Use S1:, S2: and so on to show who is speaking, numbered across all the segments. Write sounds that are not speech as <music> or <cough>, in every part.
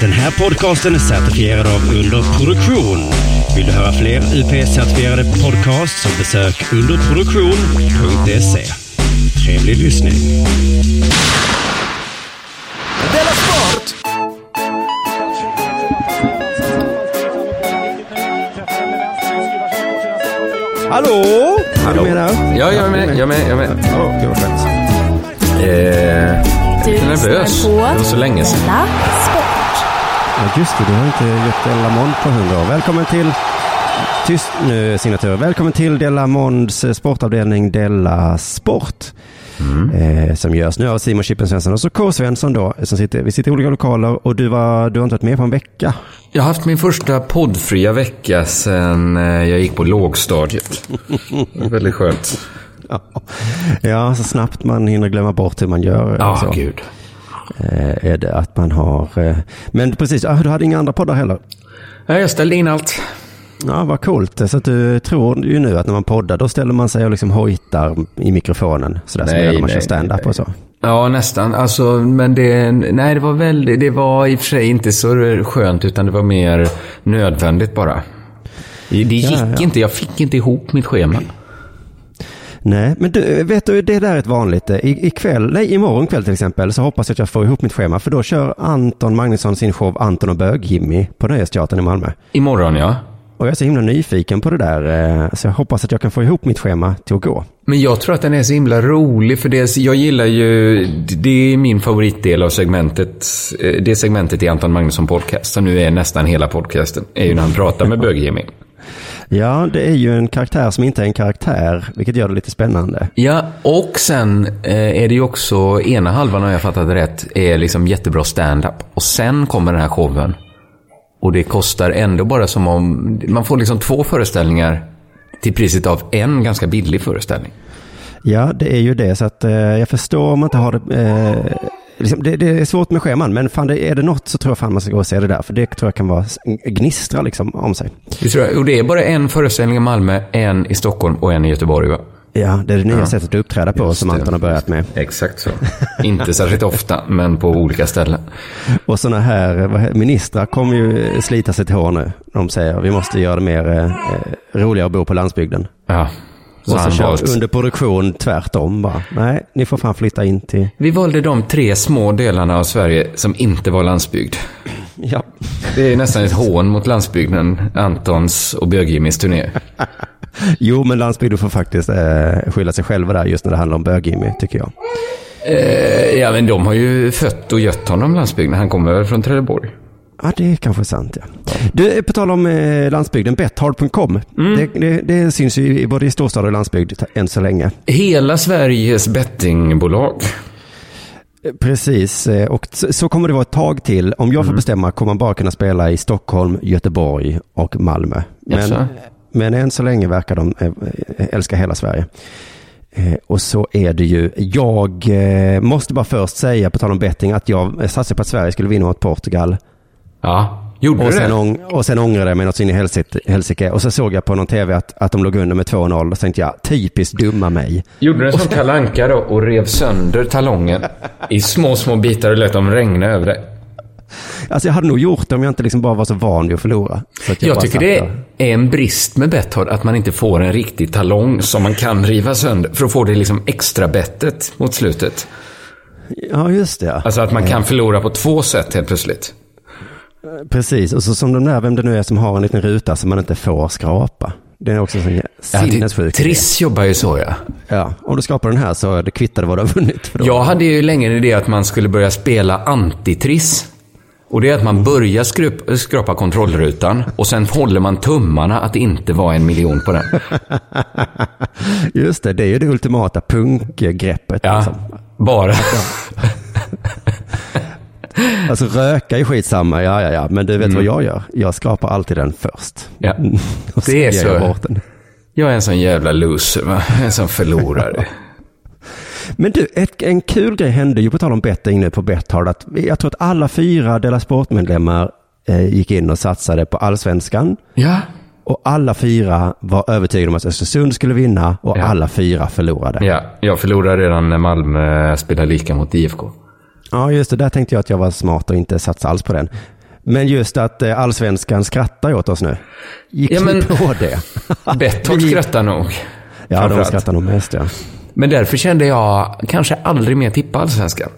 S1: Den här podcasten är certifierad av Underproduktion. Vill du höra fler UP-certifierade podcasts så besök underproduktion.se. Trevlig lyssning.
S2: Della Sport!
S1: Hallå? Är du med där?
S3: Ja, jag är med. Jag är med. Jag är med.
S1: Åh, gud vad skönt.
S3: Eh,
S4: Du
S3: lite nervös. Det var så länge sedan.
S4: Della Sport.
S1: Ja, just det. Du har inte gjort Della Mond på hundra år. Välkommen till Tyst nu signaturer. Välkommen till Della Monds eh, sportavdelning Della Sport. Eh, som görs nu av Simon Chippen Svensson och så K. Svensson då. Som sitter, vi sitter i olika lokaler och du, var, du har inte varit med på en vecka.
S3: Jag har haft min första poddfria vecka sedan eh, jag gick på lågstadiet. Väldigt skönt.
S1: Ja. <laughs> ja, så snabbt man hinner glömma bort hur man gör.
S3: Ja,
S1: så.
S3: gud.
S1: Eh, är det att man har... Eh, men precis, ah, du hade inga andra poddar heller.
S3: Nej, jag ställde in allt.
S1: Ja, vad coolt. Så att du tror ju nu att när man poddar då ställer man sig och liksom hojtar i mikrofonen. Sådär som
S3: Nej,
S1: man gör när man
S3: nej,
S1: kör stand-up
S3: nej.
S1: och så.
S3: Ja, nästan. Alltså, men det, nej, det var väldigt, det var i och för sig inte så skönt, utan det var mer nödvändigt bara. Det det gick
S1: Ja, ja.
S3: inte, jag fick inte ihop mitt schema.
S1: Nej, men du, vet du, det där är ett vanligt. eh, I, ikväll, nej, imorgon kväll till exempel så hoppas jag att jag får ihop mitt schema. För då kör Anton Magnusson sin show Anton och Bög-Jimmy på Nöjesteatern i Malmö.
S3: Imorgon, ja.
S1: Och jag är så himla nyfiken på det där. eh, Så jag hoppas att jag kan få ihop mitt schema till att gå.
S3: Men jag tror att den är så himla rolig, för det, jag gillar ju, det är min favoritdel av segmentet, eh, det segmentet i Anton Magnusson podcast, som nu är nästan hela podcasten, är ju när han pratar med <laughs> bög
S1: Ja, det är ju en karaktär som inte är en karaktär, vilket gör det lite spännande.
S3: Ja, och sen eh, är det ju också, ena halvan har jag fattat rätt, är liksom jättebra stand-up. Och sen kommer den här showen. Och det kostar ändå bara som om, man får liksom två föreställningar till priset av en ganska billig föreställning.
S1: Ja, det är ju det. Så att eh, jag förstår om man inte har det... Eh, liksom, det, det är svårt med scheman, men fan, det, är det något så tror jag fan man ska gå och se det där. För det tror jag kan vara gnistra liksom om sig.
S3: Det tror jag, och det är bara en föreställning i Malmö, en i Stockholm och en i Göteborg va?
S1: Ja, det är det nya sättet att uppträda på
S3: Just
S1: som. Anton har börjat med.
S3: Exakt så. Inte särskilt ofta, men på olika ställen.
S1: Och sådana här ministrar kommer ju slita sig till hår nu. De säger att vi måste göra det mer eh, eh, roligare att bo på landsbygden.
S3: Ja. Så
S1: Och så kör
S3: valt.
S1: under produktion tvärtom bara. Nej, ni får fan flytta in till...
S3: Vi valde de tre små delarna av Sverige som inte var landsbygd. <laughs>
S1: Ja,
S3: Det är nästan ett hån mot landsbygden, Antons och Bög-Jimmys turné. <laughs>
S1: jo men landsbygden får faktiskt eh, skylla sig själva där just när det handlar om bög tycker jag.
S3: Eh, ja, men de har ju fött och gött honom, landsbygden. Han kommer väl från Trelleborg?
S1: Ja, det är kanske sant. Ja. Du, på tal om eh, landsbygden, betthard.com. Det, det, det syns ju i både i storstad och landsbygd än så länge.
S3: Hela Sveriges bettingbolag.
S1: Eh, Precis, eh, och så, kommer det vara ett tag till. Om jag får bestämma kommer man bara kunna spela i Stockholm, Göteborg och Malmö. Men, men än så länge verkar de älska hela Sverige. Och så är det ju, jag måste bara först säga på tal om betting att jag satsade på att Sverige skulle vinna mot Portugal.
S3: Ja, gjorde
S1: Och sen,
S3: det?
S1: ång, och sen ångrade jag mig något in i helsike. Och så såg jag på någon tv att, att de låg under med 2-0. Och så tänkte jag, typiskt dumma mig.
S3: Gjorde du en sån kalanka då och rev sönder talongen i små, små bitar och lät dem regna över dig?
S1: Alltså jag hade nog gjort det om jag inte liksom bara var så van vid att förlora. Så att
S3: Jag
S1: bara
S3: tycker det
S1: där.
S3: är en brist med Betthard att man inte får en riktig talong som man kan riva sönder för att få det liksom extra bettet mot slutet.
S1: Ja, just det.
S3: Alltså att man kan förlora på två sätt helt plötsligt.
S1: Precis, och så som de där, vem det nu är som har en liten ruta som man inte får skrapa. Det är också en
S3: Ja,
S1: sinnessjuk idé.
S3: Triss jobbar ju så ja.
S1: Ja, om du skapar den här så det kvittade vad du har vunnit. För då.
S3: Jag hade ju länge en idé att man skulle börja spela antitriss. Och det är att man börjar skrup, skrapa kontrollrutan och sen håller man tummarna att det inte var en miljon på den. <laughs>
S1: Just det, det är ju det ultimata punkgreppet.
S3: Ja,
S1: Liksom.
S3: bara. <laughs> <laughs>
S1: Alltså röka är skitsamma, ja ja ja, men du vet vad jag gör? Jag skrapar alltid den först.
S3: Ja. <laughs> Det är så.
S1: jag.
S3: Jag är en sån jävla loser, va? En sån förlorare. <laughs>
S1: Men du, ett, en kul grej hände ju på tal om betting nu på Betthard. Att jag tror att alla fyra Della Sport-medlemmar eh, gick in och satsade på allsvenskan.
S3: Ja.
S1: Och alla fyra var övertygade om att Östersund skulle vinna och
S3: Ja.
S1: alla fyra förlorade.
S3: Ja, jag förlorade redan när Malmö spelade lika mot IFK.
S1: Ja, just det. Där tänkte jag att jag var smart och inte satsa alls på den. Men just att eh, allsvenskan skrattar åt oss nu. Gick
S3: Ja,
S1: ni
S3: men-
S1: på det? <laughs>
S3: Betthard skrattar nog.
S1: Ja, de skrattar nog mest ja.
S3: Men därför kände jag kanske aldrig mer tippa allsvenskan.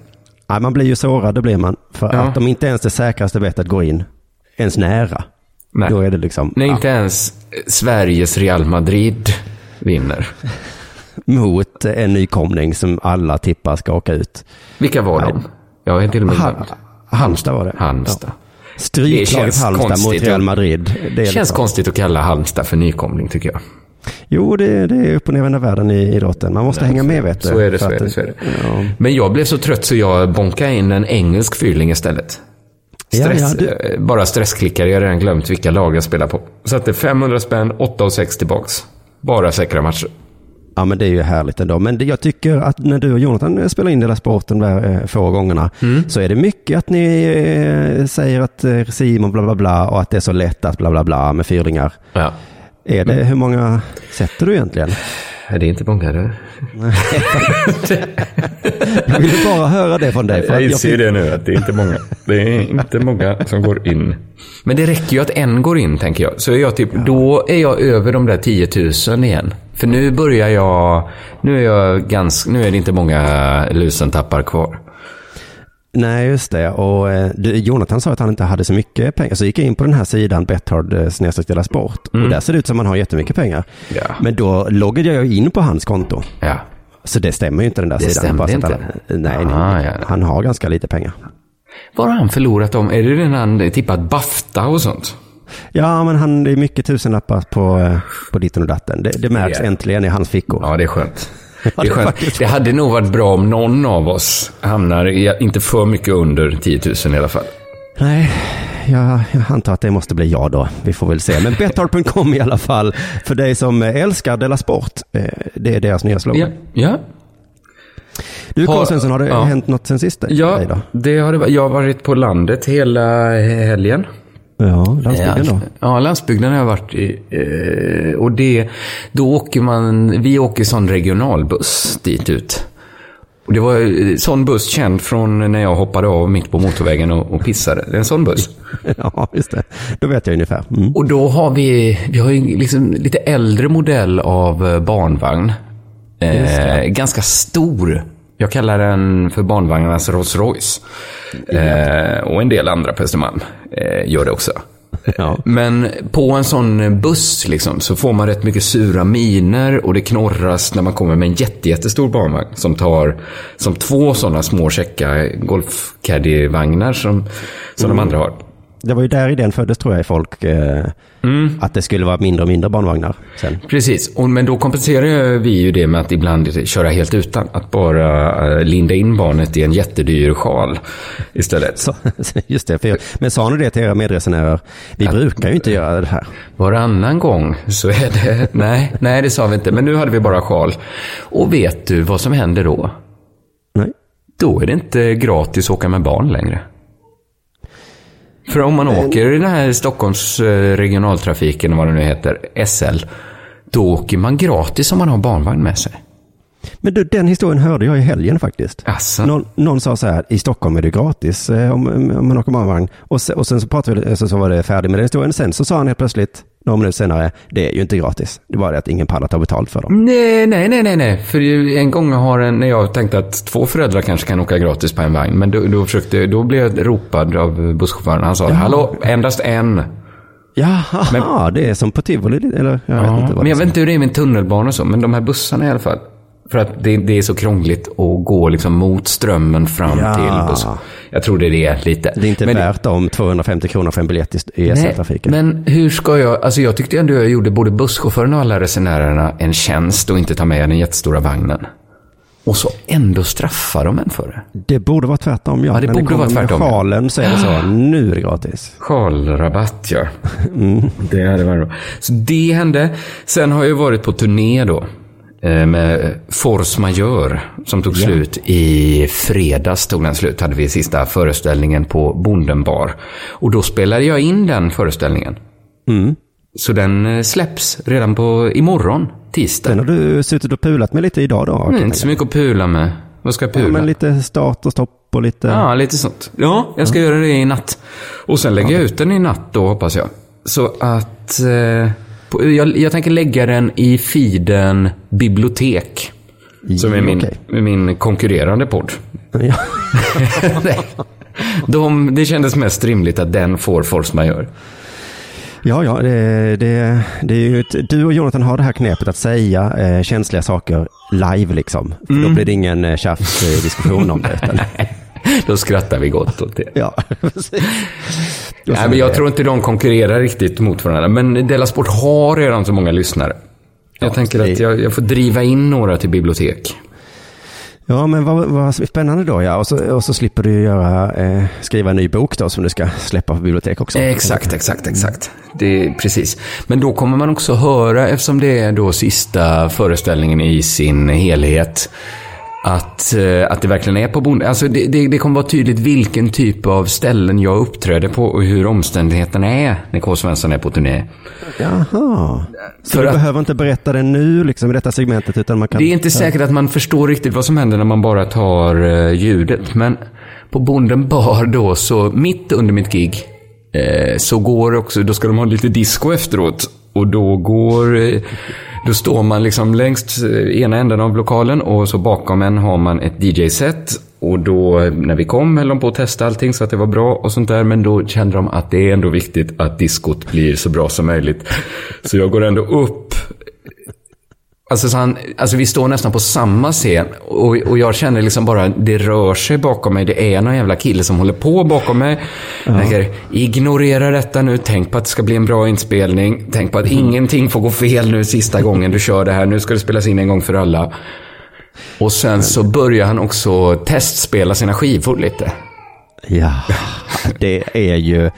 S1: Nej, man blir ju sårad, det blir man. För
S3: Ja.
S1: att om inte ens det säkraste bettet går in, ens nära,
S3: Nej.
S1: då är det liksom
S3: När
S1: ja,
S3: inte ens Sveriges Real Madrid vinner. <laughs>
S1: mot en nykomling som alla tippar ska åka ut.
S3: Vilka var de? Jag är till och med
S1: Ha. Halmstad var det.
S3: Halmstad.
S1: Ja. Stryklaget
S3: Det
S1: Halmstad mot
S3: konstigt.
S1: Real Madrid. Det är
S3: Det känns
S1: liksom,
S3: konstigt att kalla Halmstad för nykomling tycker jag.
S1: Jo, det, det är upp och ner världen i idrotten. Man måste hänga med vet du.
S3: Så är det, så är
S1: att
S3: det, så är det.
S1: Ja.
S3: Men jag blev så trött så jag bonkade in en engelsk fyrling istället.
S1: Ja,
S3: Stress,
S1: ja, du-
S3: eh, Bara stressklickare, jag har redan glömt vilka lag jag spelar på. Satte 500 spänn, 8 och 6 tillbaks. Bara säkra matcher.
S1: Ja, men det är ju härligt ändå. Men det, jag tycker att när du och Jonathan eh, spelar in Dela Sporten där eh, få gångerna,
S3: Mm.
S1: så är det mycket att ni eh, säger att eh, Simon bla bla bla och att det är så lätt att bla bla bla med fyrlingar.
S3: Ja.
S1: Är det, hur många sätter du egentligen?
S3: Är det inte bonkade? <laughs>
S1: Jag ville bara höra det från dig. För att jag fick-
S3: det nu, att det är inte många. Det är inte många som går in. Men det räcker ju att en går in, tänker jag. Så är jag typ, då är jag över de där 10 000 igen. För nu börjar jag, nu är jag ganska, nu är det inte många lusentappar kvar.
S1: Nej, just det. Och eh, Jonathan sa att han inte hade så mycket pengar. Så gick jag in på den här sidan Betthard eh, Sport. Och där ser det ut som man har jättemycket pengar.
S3: Mm. Ja.
S1: Men då loggade jag in på hans konto.
S3: Ja.
S1: Så det stämmer ju inte den där
S3: Det
S1: sidan. så att
S3: inte?
S1: Han, nej, nej.
S3: Ah, ja.
S1: han har ganska lite pengar.
S3: Vad har han förlorat om? Är det den han tippat Bafta och sånt?
S1: Ja, men han, det är mycket tusenlappar på, eh, på ditten och datten. Det, det märks
S3: Ja.
S1: äntligen i hans fickor.
S3: Ja, det är skönt. Det,
S1: det
S3: hade nog varit bra om någon av oss hamnar, i, inte för mycket under 10 000 i alla fall.
S1: Nej, jag, jag antar att det måste bli jag då. Vi får väl se. Men Betthard.com i alla fall. För dig som älskar Della Sport. eh, Det är deras nya slogan.
S3: Ja, ja.
S1: Du Karl Svensson, har det
S3: ja.
S1: hänt något sen sist?
S3: Ja, det har det, jag har varit på landet hela helgen.
S1: Ja, landsbygden då?
S3: Ja, landsbygden har jag varit i. eh, Och det, då åker man, vi åker sån regionalbuss dit ut. Och det var eh, sån buss känd från när jag hoppade av mitt på motorvägen och, och pissade. Det är en sån buss. <laughs>
S1: Ja, just det. Då vet jag ungefär. Mm.
S3: Och då har vi, vi har ju liksom lite äldre modell av eh, barnvagn. Eh, ganska stor. Jag kallar den för barnvagnarnas Rolls Royce. Eh, och en del andra på Östermalm eh, gör det också.
S1: Ja.
S3: Men på en sån buss liksom, så får man rätt mycket sura miner och det knorras när man kommer med en jätte, jättestor barnvagn som tar som två sådana små käcka golfcaddy-vagnar som, som de andra har.
S1: Det var ju där idén föddes tror jag i folk. Eh,
S3: Mm.
S1: Att det skulle vara mindre och mindre barnvagnar sen.
S3: Precis, och, men då kompenserar vi ju det med att ibland köra helt utan. Att bara eh, linda in barnet i en jättedyr sjal istället.
S1: Så, <laughs> just det. För, men sa ni det till era medresenärer? Vi brukar ju inte göra det här.
S3: Varannan gång så är det... <laughs> Nej, nej, det sa vi inte. Men nu hade vi bara sjal. Och vet du vad som händer då?
S1: Nej.
S3: Då är det inte gratis att åka med barn längre. För om man åker i den här Stockholms eh, regionaltrafiken, vad det nu heter, SL, då åker man gratis om man har barnvagn med sig.
S1: Men du, den historien hörde jag i helgen faktiskt.
S3: Asså?
S1: Någon, någon sa så här, i Stockholm är det gratis eh, om, om man åker barnvagn. Och, se, och sen så pratade vi, så, så var det färdigt med den historien. Sen så sa han helt plötsligt, några minuter senare, det är ju inte gratis. Det var det att ingen pallar ta betalt för dem.
S3: Nej, nej, nej, nej, nej. För en gång har en, när jag tänkte att två föräldrar kanske kan åka gratis på en vagn. Men då, då, försökte, då blev jag ropad av busschauffören. Han sa, hallå, endast en.
S1: Jaha, det är som på tivoli, eller jag vet
S3: Ja,
S1: inte vad
S3: men jag
S1: är.
S3: vet inte hur det är med tunnelbanor och så, men de här bussarna i alla fall. För att det, det är så krångligt att gå liksom mot strömmen fram
S1: Ja.
S3: till bussen. Jag tror det är det lite.
S1: Det är inte
S3: men,
S1: värt de 250 kronor för en biljett i- SL-trafiken.
S3: men hur ska jag... Alltså jag tyckte ändå jag gjorde både busschauffören och alla resenärerna en tjänst och inte ta med den jättestora vagnen. Och så ändå straffar de en för det.
S1: Det borde vara tvärtom, ja.
S3: Ja, det
S1: När
S3: borde
S1: kommer
S3: vara tvärtom,
S1: Med
S3: ja.
S1: sjalen så är det så, <gasps> nu är det gratis.
S3: Sjalrabatt, ja. Det hade varit bra. Så det hände. Sen har jag varit på turné då. Eh, Med Force Majeure. Som tog slut i fredags. Tog den slut. Hade vi sista föreställningen på Bonden bar. Och då spelade jag in den föreställningen. Så den eh, släpps redan på imorgon, tisdag.
S1: Den har du suttit och pulat med lite idag då?
S3: Mm, inte så mycket att pula med. Vad ska jag
S1: Ja,
S3: pula?
S1: men lite start och stopp och lite...
S3: Ja, lite sånt. Ja, jag ska göra det i natt. Och sen lägger jag ut den i natt då, hoppas jag. Så att... Eh, på, jag, jag tänker lägga den i feeden bibliotek. Som är min,
S1: Okej.
S3: min konkurrerande podd.
S1: Ja. <laughs>
S3: De, det kändes mest rimligt att den får force majeure.
S1: Ja, ja, det, det, det är ju ett, du och Jonathan har det här knepet att säga eh, känsliga saker live liksom. För
S3: Mm.
S1: Då blir det ingen eh, tjafsdiskussion om det. Utan, <laughs>
S3: Då skrattar vi gott åt det.
S1: ja, <laughs> precis.
S3: Nej, men jag tror inte de konkurrerar riktigt mot varandra. Men Della Sport har redan så många lyssnare. Jag tänker
S1: det-
S3: att jag, jag får driva in några till bibliotek.
S1: Ja, men vad, vad spännande då ja. Och så, och så slipper du göra, eh, skriva en ny bok då som du ska släppa på bibliotek också.
S3: Exakt, exakt, exakt. Det är precis. Men då kommer man också höra, eftersom det är då sista föreställningen i sin helhet, att, eh, att det verkligen är på bonden. Alltså det, det, det kommer vara tydligt vilken typ av ställen jag uppträder på och hur omständigheterna är när K. Svensson är på turné.
S1: Jaha. Så
S3: För
S1: du
S3: att-
S1: behöver inte berätta det nu liksom i detta segmentet utan man kan...
S3: Det är inte säkert att man förstår riktigt vad som händer när man bara tar eh, ljudet. Men på Bonden bar då, så mitt under mitt gig, eh, så går också, då ska de ha lite disco efteråt. Och då går, eh, då står man liksom längst eh, ena änden av lokalen och så bakom en har man ett DJ-set. Och då när vi kom höll de på att testa allting så att det var bra och sånt där. Men då kände de att det är ändå viktigt att diskot blir så bra som möjligt. Så jag går ändå upp Alltså, så han, alltså vi står nästan på samma scen och, och jag känner liksom bara, det rör sig bakom mig. Det är någon jävla kille som håller på bakom mig. Jag tänker, ignorera detta nu. Tänk på att det ska bli en bra inspelning. Tänk på att ingenting får gå fel nu sista gången du kör det här. Nu ska det spelas in en gång för alla. Och sen så börjar han också testspela sina skivor lite.
S1: Ja, det är ju...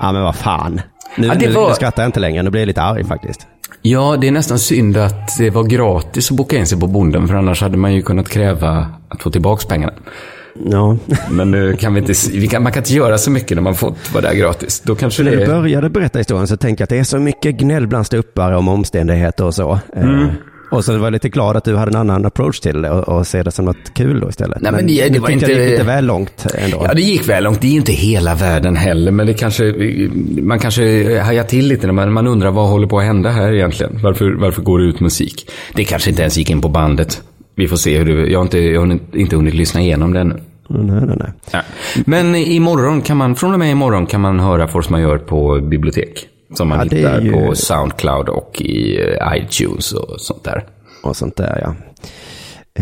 S1: Ja, men vad fan. Nu,
S3: Ja, var-
S1: nu skrattar jag inte längre, nu blir jag lite arg faktiskt.
S3: Ja, det är nästan synd att det var gratis att boka in sig på Bonden. För annars hade man ju kunnat kräva att få tillbaka pengarna.
S1: Ja.
S3: Men nu kan vi inte, vi kan, man kan inte göra så mycket när man fått vara där gratis. Då kanske
S1: När
S3: det
S1: du började berätta historien så tänkte jag att det är så mycket gnäll bland ståuppare om omständigheter och så. Eh,
S3: Mm.
S1: Och så var jag lite glad att du hade en annan approach till det och, och ser det som något kul då istället.
S3: Nej, men det- det
S1: nu
S3: var inte-
S1: det gick lite väl långt ändå.
S3: Ja, det gick väl långt. Det är inte hela världen heller, men det kanske, man kanske hajar till lite när man, man undrar vad håller på att hända här egentligen. Varför, varför går det ut musik? Det kanske inte ens gick in på bandet. Vi får se hur det, jag har inte, jag har inte hunnit lyssna igenom det ännu.
S1: Nej, nej, nej.
S3: Ja. Men imorgon kan man, från och med imorgon kan man höra Force Majeure på bibliotek. Som man
S1: Ja,
S3: hittar
S1: ju-
S3: på Soundcloud och i eh, iTunes och sånt där.
S1: Och sånt där ja.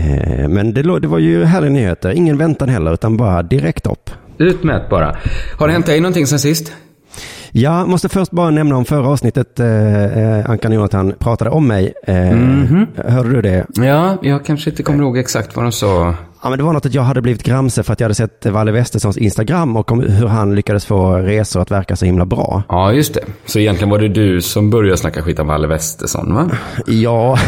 S1: Eh, Men det, det var ju härliga nyheter. Ingen väntan heller, utan bara direkt upp.
S3: Utmätt bara. Har det hänt dig någonting sen sist?
S1: Jag måste först bara nämna om förra avsnittet. Eh, eh, Ankan Jonathan pratade om mig. Eh,
S3: Mhm.
S1: Hörde du det?
S3: Ja, jag kanske inte kommer ihåg exakt vad de sa.
S1: Ja, men det var något att jag hade blivit gramse för att jag hade sett Valle Westessons Instagram och hur han lyckades få resor att verka så himla bra.
S3: Ja, just det. Så egentligen var det du som började snacka skit om Valle Westesson, va?
S1: Ja,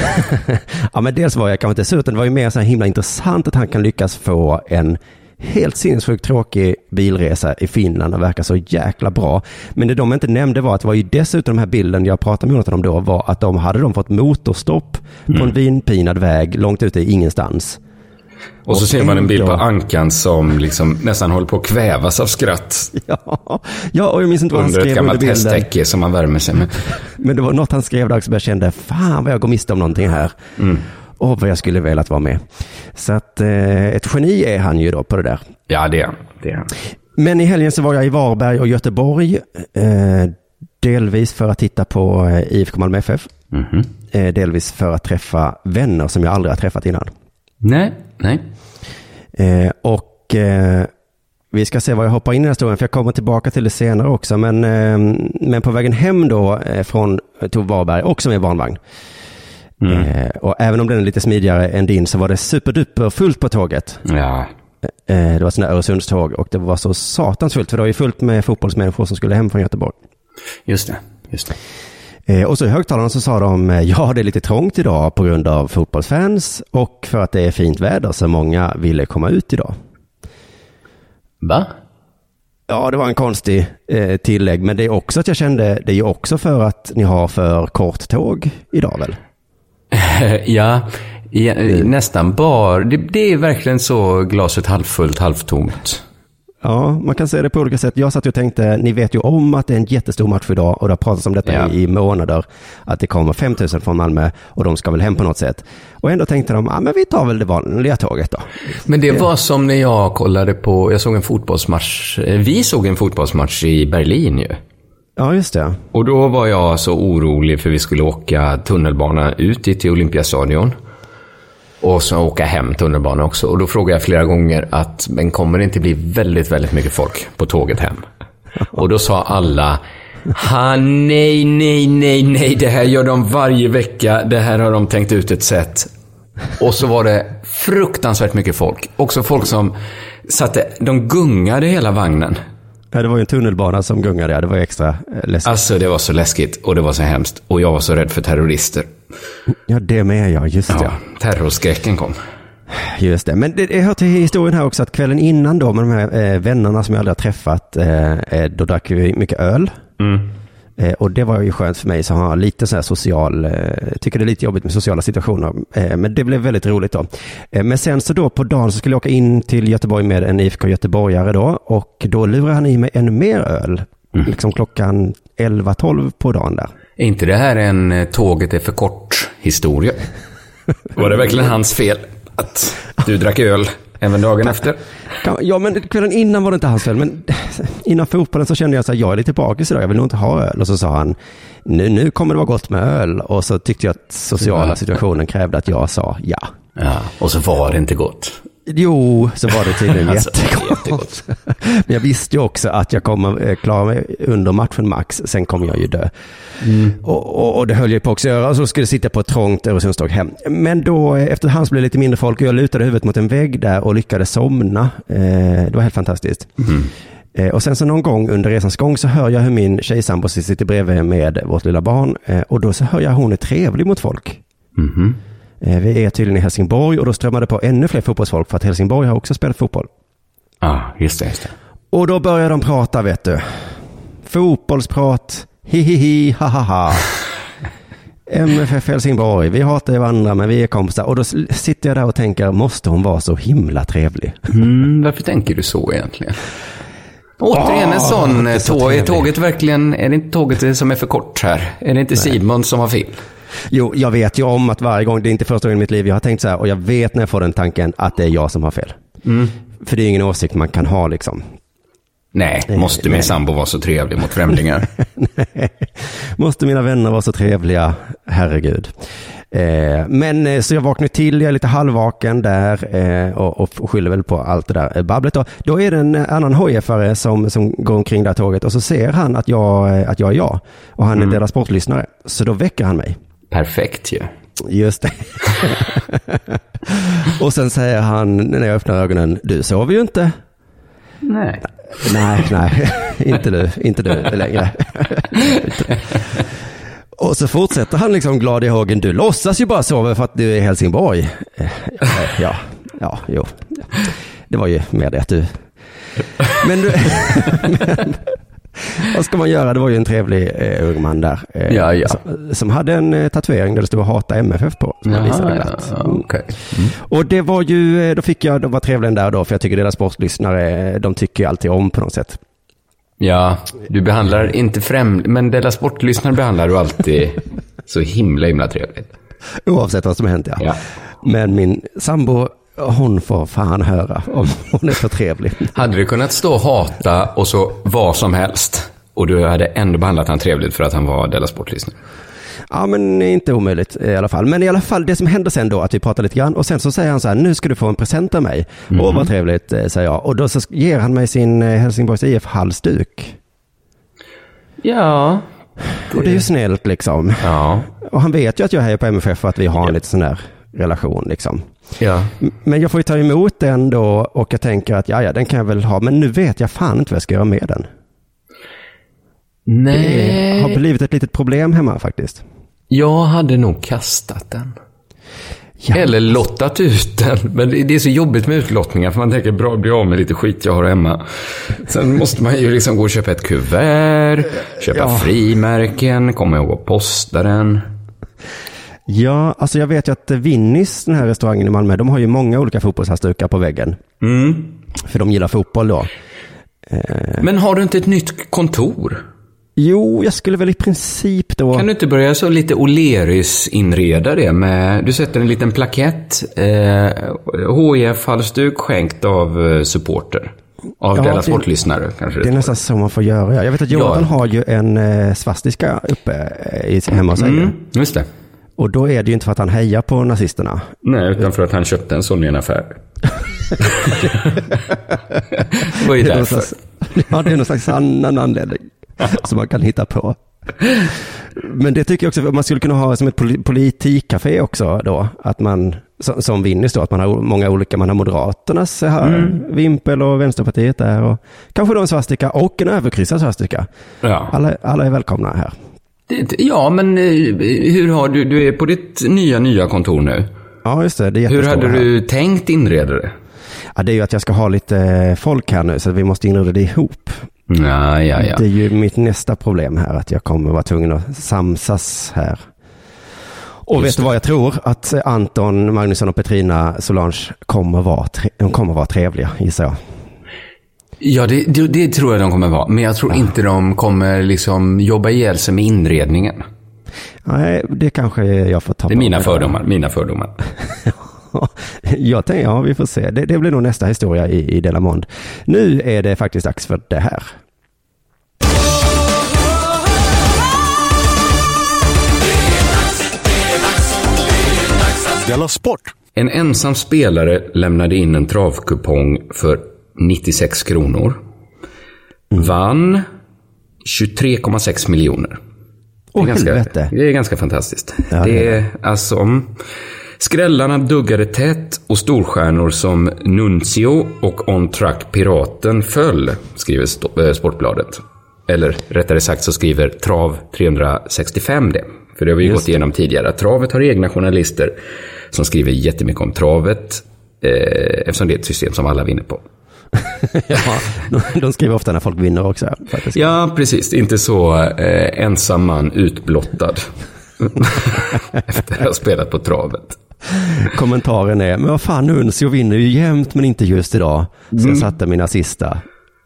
S1: <laughs> ja men dels var jag kanske inte sur, utan det var ju mer så himla intressant att han kan lyckas få en helt sinnessjukt tråkig bilresa i Finland och verka så jäkla bra. Men det de inte nämnde var att det var ju dessutom den här bilden jag pratade med Jonathan om då var att de hade de fått motorstopp på en vinpinad väg långt ute i ingenstans.
S3: Och så
S1: Och
S3: ser man en bild på Ankan som liksom nästan håller på att kvävas av skratt. <laughs>
S1: Ja, ja och jag minns inte vad han
S3: Under ett
S1: skrev under
S3: gammalt
S1: bilden.
S3: hästäcke som man värmer sig med. <laughs>
S1: Men det var något han skrev där som jag kände, fan vad jag går miste om någonting här. Och vad jag skulle velat vara med. Så att eh, ett geni är han ju då på det där.
S3: Ja, det är han. Det är han.
S1: Men i helgen så var jag i Varberg och Göteborg. Eh, delvis för att titta på eh, IFK Malmö FF.
S3: Mhm.
S1: Eh, delvis för att träffa vänner som jag aldrig har träffat innan.
S3: Nej, nej.
S1: Eh, och eh, vi ska se vad jag hoppar in i den här historien, för jag kommer tillbaka till det senare också. Men, men på vägen hem då från Tove Varberg, också med barnvagn. Eh, och även om den är lite smidigare än din så var det superduper fullt på tåget.
S3: Ja.
S1: Eh, det var sådana Öresundståg och det var så satans fullt, för det var ju fullt med fotbollsmänniskor som skulle hem från Göteborg.
S3: Just det. Just det.
S1: Eh, och så i högtalarna så sa de, eh, ja det är lite trångt idag på grund av fotbollsfans och för att det är fint väder så många ville komma ut idag.
S3: Va?
S1: Ja, det var en konstig eh, tillägg, men det är också att jag kände, det är ju också för att ni har för kort tåg idag väl? <laughs>
S3: ja, I, nästan bara... Det, det är verkligen så glaset halvfullt, halvtomt.
S1: Ja, man kan säga det på olika sätt. Jag satt och tänkte, ni vet ju om att det är en jättestor match idag och det har pratats om detta
S3: Ja.
S1: i månader. Att det kommer 5000 från Malmö och de ska väl hem på något sätt. Och ändå tänkte de, ja men vi tar väl det vanliga tåget då.
S3: Men det var som när jag kollade på... Jag såg en fotbollsmatch. eh, Vi såg en fotbollsmatch i Berlin ju.
S1: Ja, just det.
S3: Och då var jag så orolig för vi skulle åka tunnelbana ut till Olympiastadion. Och så åka hem tunnelbana också. Och då frågade jag flera gånger att, men kommer det inte bli väldigt, väldigt mycket folk på tåget hem? Och då sa alla, ha nej, nej, nej, nej, det här gör de varje vecka. Det här har de tänkt ut ett sätt. Och så var det fruktansvärt mycket folk. Också folk som satte, de gungade hela vagnen.
S1: Ja, det var ju en tunnelbana som gungade, ja. det var ju extra eh, läskigt.
S3: Alltså det var så läskigt och det var så hemskt. Och jag var så rädd för terrorister.
S1: Ja, det med ja, just
S3: Ja,
S1: ja.
S3: terrorskräcken kom.
S1: Just det, men det, det hör till historien här också att kvällen innan då med de här eh, vännerna som jag aldrig har träffat, eh, eh, då drack vi mycket öl. Eh, och det var ju skönt för mig som har lite så här social, eh, tycker det är lite jobbigt med sociala situationer. Eh, men det blev väldigt roligt då. Eh, men sen så då på dagen så skulle jag åka in till Göteborg med en IFK Göteborgare då och då lurade han i mig ännu mer öl. Liksom klockan 11-12 på dagen där.
S3: Är inte det här en eh, tåget är för kort historia? Var det verkligen hans fel att du drack öl även dagen efter?
S1: Ja, men kvällen innan var det inte hans fel, men <laughs> innan fotbollen så kände jag så här, jag är lite bakis idag, jag vill nog inte ha öl. Och så sa han, nu, nu kommer det vara gott med öl. Och så tyckte jag att sociala situationen krävde att jag sa ja.
S3: Ja, och så var det inte gott.
S1: Jo, så var det tydligen <laughs>
S3: Alltså,
S1: jättegott.
S3: Jättegott. <laughs>
S1: Men jag visste ju också att jag kommer eh, klara mig under matchen max, sen kommer jag ju dö. Och, och, och det höll jag på också göra, och så skulle jag sitta på ett trångt Öresundståg hem. Men då, eh, efterhand så blev det lite mindre folk och jag lutade huvudet mot en vägg där och lyckades somna. Eh, det var helt fantastiskt. Eh, Och sen så någon gång under resans gång så hör jag hur min tjejsambo sitter bredvid med vårt lilla barn. Och då så hör jag att hon är trevlig mot folk. Eh, Vi är tydligen i Helsingborg och då strömmade på ännu fler fotbollsfolk för att Helsingborg har också spelat fotboll.
S3: Ja, just det, just det.
S1: Och då börjar de prata, vet du. Fotbollsprat, hihihi, hahaha. <laughs> MFF Helsingborg, vi hatar varandra men vi är kompisar. Och då sitter jag där och tänker, måste hon vara så himla trevlig?
S3: Mm, varför tänker du så egentligen? Återigen en sån
S1: det är så
S3: tåg. Är tåget verkligen, är det inte tåget som är för kort här? Är det inte Simon som har fel?
S1: Jo, jag vet ju om att varje gång, det är inte första gången i mitt liv jag har tänkt så här, och jag vet när jag får den tanken att det är jag som har fel. För det är ingen åsikt man kan ha liksom.
S3: Nej, måste min
S1: nej.
S3: sambo vara så trevlig mot främlingar? <laughs>
S1: Måste mina vänner vara så trevliga? Herregud. Eh, men eh, så jag vaknar till, jag är lite halvvaken där eh, och, och skyller väl på allt det där babblet. Då, då är det en annan hojefare som, som går omkring det här tåget och så ser han att jag, att jag är jag och han är deras sportlyssnare. Så då väcker han mig.
S3: Perfekt ju.
S1: Just det. <laughs> och sen säger han när jag öppnar ögonen, du sover ju inte.
S3: Nej.
S1: Nej, nej, <laughs> inte du, inte du längre. <laughs> Och så fortsätter han liksom glad i hågen, du låtsas ju bara sova för att du är i Helsingborg. Eh, Ja, ja, jo. Det var ju mer det att du... Men, du, men <laughs> vad ska man göra? Det var ju en trevlig eh, ung där. eh,
S3: Ja, ja.
S1: Som, som hade en eh, tatuering där det stod hata MFF på. Som visade
S3: ja,
S1: glatt.
S3: ja,
S1: Mm. Och det var ju, eh, då fick jag, de var trevliga där då, för jag tycker deras sportlyssnare, eh, de tycker ju alltid om på något sätt.
S3: Ja, du behandlar inte främ... Men Della Sport-lyssnare behandlar du alltid <laughs> så himla, himla trevligt.
S1: Oavsett vad som hänt ja.
S3: Ja.
S1: Men min sambo, hon får fan höra om hon är för trevlig.
S3: Hade du kunnat stå och hata och så vad som helst och du hade ändå behandlat han trevligt för att han var Della Sport-lyssnare?
S1: Ja, men inte omöjligt i alla fall. Men i alla fall, det som hände sen då, att vi pratade lite grann och sen så säger han så här, nu ska du få en present av mig. Åh, vad trevligt, eh, säger jag. Och då så ger han mig sin eh, Helsingborgs IF-halsduk.
S3: Ja.
S1: Och det är ju snällt liksom.
S3: Ja.
S1: Och han vet ju att jag är på MFF och att vi har en lite sån där relation liksom.
S3: Ja.
S1: Men jag får ju ta emot den då och jag tänker att ja, ja, den kan jag väl ha. Men nu vet jag fan inte vad jag ska göra med den. Det har
S3: Nej.
S1: blivit ett litet problem hemma faktiskt.
S3: Jag hade nog kastat den.
S1: Ja.
S3: Eller lottat ut den. Men det det är så jobbigt med utlottningar för man tänker bra, bli av med lite skit jag har hemma. Sen måste man ju liksom gå och köpa ett kuvert, köpa
S1: Ja.
S3: frimärken, komma ihåg att posta den.
S1: Ja, alltså jag vet ju att Winnis, den här restaurangen i Malmö, de har ju många olika fotbollshalsdukar på väggen.
S3: Mm.
S1: För de gillar fotboll då.
S3: Men har du inte ett nytt kontor?
S1: Jo, jag skulle väl i princip då...
S3: Kan du inte börja så lite O'Learys inreda det med, du sätter en liten plakett, eh, HIF-halsduk skänkt av eh, supporter. Av
S1: Ja, det-
S3: Sport-lyssnare kanske
S1: Det är nästan så man får göra. Jag vet att Jonathan
S3: Ja.
S1: har ju en eh, svastika uppe eh, i, hemma hos sig.
S3: Mm, just det.
S1: Och då är det ju inte för att han hejar på nazisterna.
S3: Nej, utan för att han köpte en sån i en affär. det var ju <laughs> därför.
S1: slags, <laughs> ja, det är någon slags annan anledning som man kan hitta på. Men det tycker jag också, man skulle kunna ha som ett poli- politikcafé också då, att man, som, som Winnis då, att man har många olika, man har Moderaternas här,
S3: Mm.
S1: Vimpel och Vänsterpartiet där och kanske då en svastika och en överkryssad svastika.
S3: Ja.
S1: Alla, alla är välkomna här.
S3: Det- Ja, men eh, hur har du, du är på ditt nya, nya kontor nu.
S1: Ja, just det, det är
S3: Hur hade
S1: här.
S3: du tänkt inreda det?
S1: Ja, det är ju att jag ska ha lite folk här nu, så vi måste inreda det ihop.
S3: Ja, ja, ja.
S1: Det är ju mitt nästa problem här, att jag kommer vara tvungen att samsas här. Och vet du vad jag tror? Att Anton, Magnusson och Petrina Solange kommer vara, de kommer vara trevliga, gissar jag.
S3: Ja, det, det, det tror jag de kommer vara. Men jag tror inte de kommer liksom jobba ihjäl sig med inredningen.
S1: Nej, det kanske jag får ta
S3: Det är mina fördomar. Mina fördomar. <laughs>
S1: jag tänker, ja, vi får se. Det, det blir nog nästa historia i, i Delamond. Nu är det faktiskt dags för det här.
S2: Della Sport!
S3: En ensam spelare lämnade in en travkupong för 96 kronor. Vann 23,6 miljoner. Det är,
S1: Åh,
S3: ganska,
S1: helvete.
S3: det är ganska fantastiskt.
S1: Ja,
S3: det
S1: det är
S3: alltså... mm, Skrällarna duggade tätt och storstjärnor som Nuncio och On Track Piraten föll, skriver eh, Sportbladet. Eller rättare sagt så skriver Trav 365 det. För det har vi ju gått igenom tidigare. Travet har egna journalister som skriver jättemycket om travet. Eh, eftersom det är ett system som alla vinner på. <laughs>
S1: ja, de, de skriver ofta när folk vinner också.
S3: Ja, precis. Inte så eh, ensam man utblottad. <laughs> Efter att ha spelat på travet.
S1: Kommentaren är, men vad fan, Nuncio vinner ju jämt, men inte just idag. Så jag satte mina sista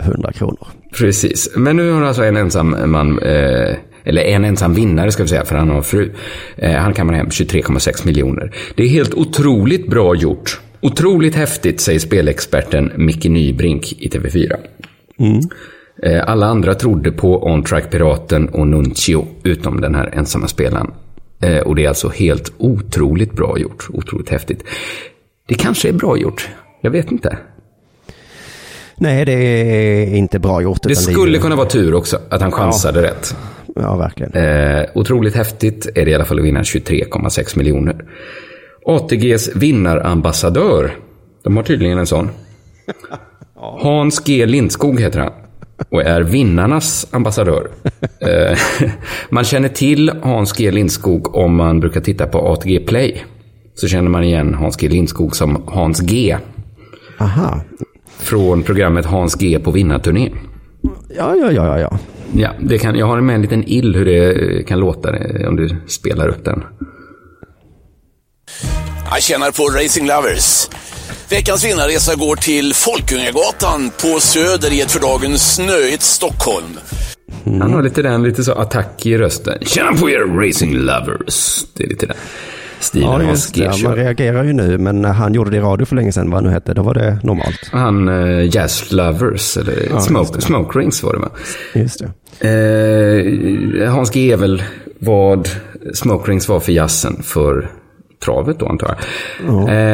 S1: 100 kronor.
S3: Precis. Men nu har alltså en ensam man, eh, eller en ensam vinnare ska vi säga, för han har fru. Eh, han kammar hem 23,6 miljoner. Det är helt otroligt bra gjort. Otroligt häftigt, säger spelexperten Micke Nybrink i TV4. Eh, alla andra trodde på On Track Piraten och Nuncio, utom den här ensamma spelaren. Eh, och det är alltså helt otroligt bra gjort. Otroligt häftigt. Det kanske är bra gjort. Jag vet inte.
S1: Nej, det är inte bra gjort.
S3: Det skulle
S1: ju-
S3: kunna vara tur också, att han chansade rätt.
S1: Ja, verkligen.
S3: Eh, otroligt häftigt är det i alla fall att vinna 23,6 miljoner. ATGs vinnarambassadör. De har tydligen en sån. <laughs> Hans G Lindskog heter han. Och är vinnarnas ambassadör. <laughs> Eh, <laughs> man känner till Hans G Lindskog om man brukar titta på ATG Play. Så känner man igen Hans G Lindskog som Hans G.
S1: Aha.
S3: Från programmet Hans G på vinnarturné.
S1: Ja, ja, ja, ja, ja.
S3: Det kan, jag har med en liten ill hur det kan låta eh, om du spelar upp den.
S2: Jag tjänar på Racing Lovers. Veckans vinnarresa går till Folkungagatan på Söder i ett för dagen snöigt Stockholm.
S3: Han har lite den, lite så attack i rösten. Tjena på er racing lovers. Det är lite den stilen
S1: Ja, just det. Ja, man reagerar ju nu, men han gjorde det i radio för länge sedan, vad han nu hette, då var det normalt.
S3: Han uh, Jazz Lovers, eller
S1: just
S3: smoke,
S1: det.
S3: smoke Rings var det va?
S1: Just det.
S3: Eh, Hans G väl vad Smoke Rings var för jazzen för travet då antar jag.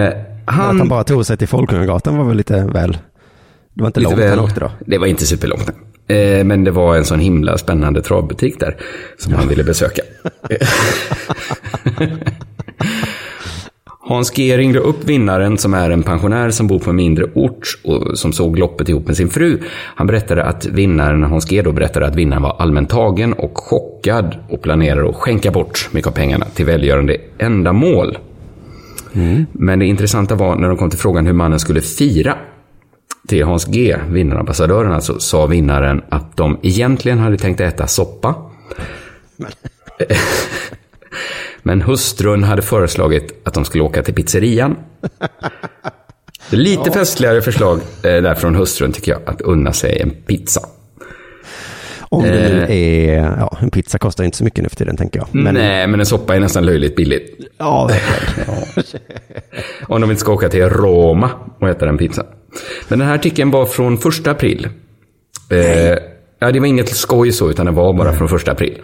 S3: Eh,
S1: Att
S3: han,
S1: han bara tog sig till Folkungagatan var väl lite väl... Det var inte långt
S3: väl-
S1: han åkte då.
S3: Det var inte superlångt. Eh, men det var en sån himla spännande travbutik där som han ville besöka. <laughs> <laughs> <laughs> Hans G ringde upp vinnaren som är en pensionär som bor på en mindre ort och som såg loppet ihop med sin fru. Han berättade att vinnaren, Hans G då berättade att vinnaren var allmänt tagen och chockad och planerar att skänka bort mycket av pengarna till välgörande ändamål. Men det intressanta var när de kom till frågan hur mannen skulle fira till Hans G, vinnarambassadören alltså, sa vinnaren att de egentligen hade tänkt äta soppa. <laughs> Men hustrun hade föreslagit att de skulle åka till pizzerian. Det är lite festligare förslag eh, där från hustrun tycker jag, att unna sig en pizza.
S1: Om det nu
S3: Eh.
S1: är, ja, en pizza kostar inte så mycket nu för tiden tänker jag. Men,
S3: Nej, men en soppa är nästan löjligt billigt.
S1: ja, verkligen. <laughs>
S3: Om de inte ska åka till Roma och äta den pizzan. Men den här artikeln var från första april. Eh, ja, det var inget skoj så, utan det var bara från första april.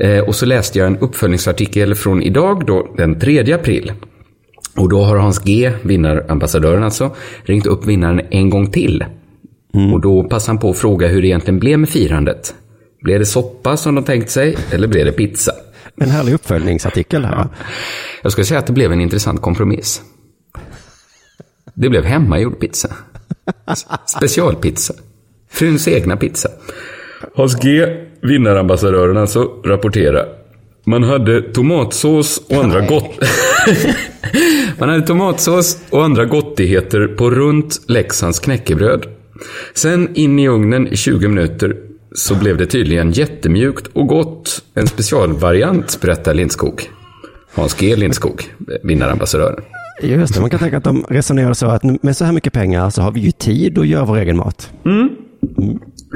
S3: Eh, och så läste jag en uppföljningsartikel från idag, då, den 3 april. Och då har Hans G, vinnarambassadören alltså, ringt upp vinnaren en gång till. Och då passade han på att fråga hur det egentligen blev med firandet. Blev det soppa som de tänkt sig, eller blev det pizza?
S1: En härlig uppföljningsartikel här.
S3: Jag skulle säga att det blev en intressant kompromiss. Det blev hemmagjord pizza. <laughs> Specialpizza. Fruns egna pizza. Hans G, vinnarambassadören alltså, rapporterar. Man hade tomatsås och andra gott... <laughs> Man hade tomatsås och andra gottigheter på runt Leksands knäckebröd. Sen in i ugnen i 20 minuter så blev det tydligen jättemjukt och gott. En specialvariant, berättar Lindskog. Hans G Lindskog, vinnarambassadören.
S1: Just det, man kan tänka att de resonerar så att med så här mycket pengar så har vi ju tid att göra vår egen mat.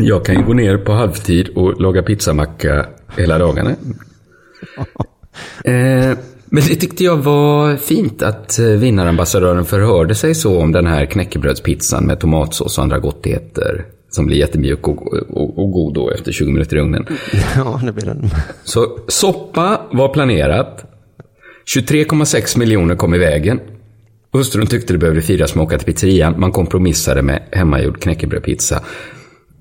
S3: Jag kan ju gå ner på halvtid och laga pizzamacka hela dagarna. <laughs> Eh, men det tyckte jag var fint att eh, vinnarambassadören förhörde sig så om den här knäckebrödspizzan med tomatsås och andra gottigheter. Som blir jättemjuk och, och, och god då efter 20 minuter i ugnen. <laughs>
S1: Ja, det blir den.
S3: Så soppa var planerat. 23,6 miljoner kom i vägen. Hustrun tyckte det behövde firas med att åka till pizzerian. Man kompromissade med hemmagjord knäckebrödpizza.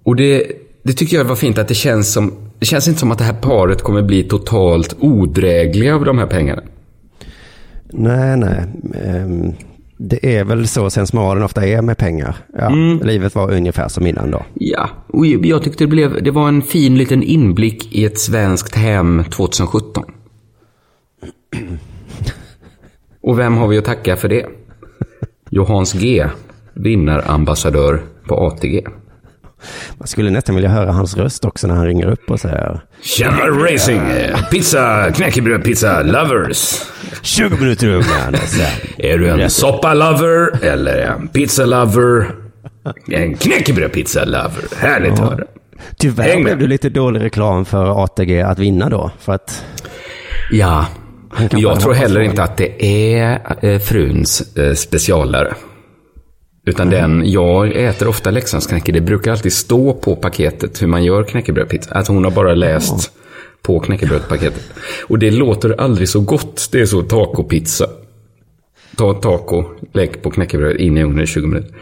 S3: Och det, det tycker jag var fint att det känns som... Det känns inte som att det här paret kommer bli totalt odrägliga av de här pengarna.
S1: Nej, nej. Ehm, Det är väl så sensmoralen ofta är med pengar. Ja, Livet var ungefär som innan då.
S3: Ja, och jag tyckte det, blev, det var en fin liten inblick i ett svenskt hem 2017. Och vem har vi att tacka för det? Johans G, vinnarambassadör på ATG.
S1: Man skulle nästan vilja höra hans röst också när han ringer upp och säger
S3: Tjena racing! Pizza, knäckebröd, pizza lovers.
S1: 20 minuter sen-
S3: Är du en soppa-lover eller en pizza-lover? En knäckebröd-pizza-lover. Härligt att höra.
S1: Tyvärr
S3: Häng
S1: blev det lite dålig reklam för ATG att vinna då. För att,
S3: Ja, jag tror heller inte att det är eh, fruns eh, specialare. Utan den, jag äter ofta Leksandsknäcke. Det brukar alltid stå på paketet hur man gör knäckebrödpizza. Att hon har bara läst på knäckebrödpaketet. Och det låter aldrig så gott. Det är så tacopizza. Ta taco, lägg på knäckebröd in i ugnen i 20 minuter.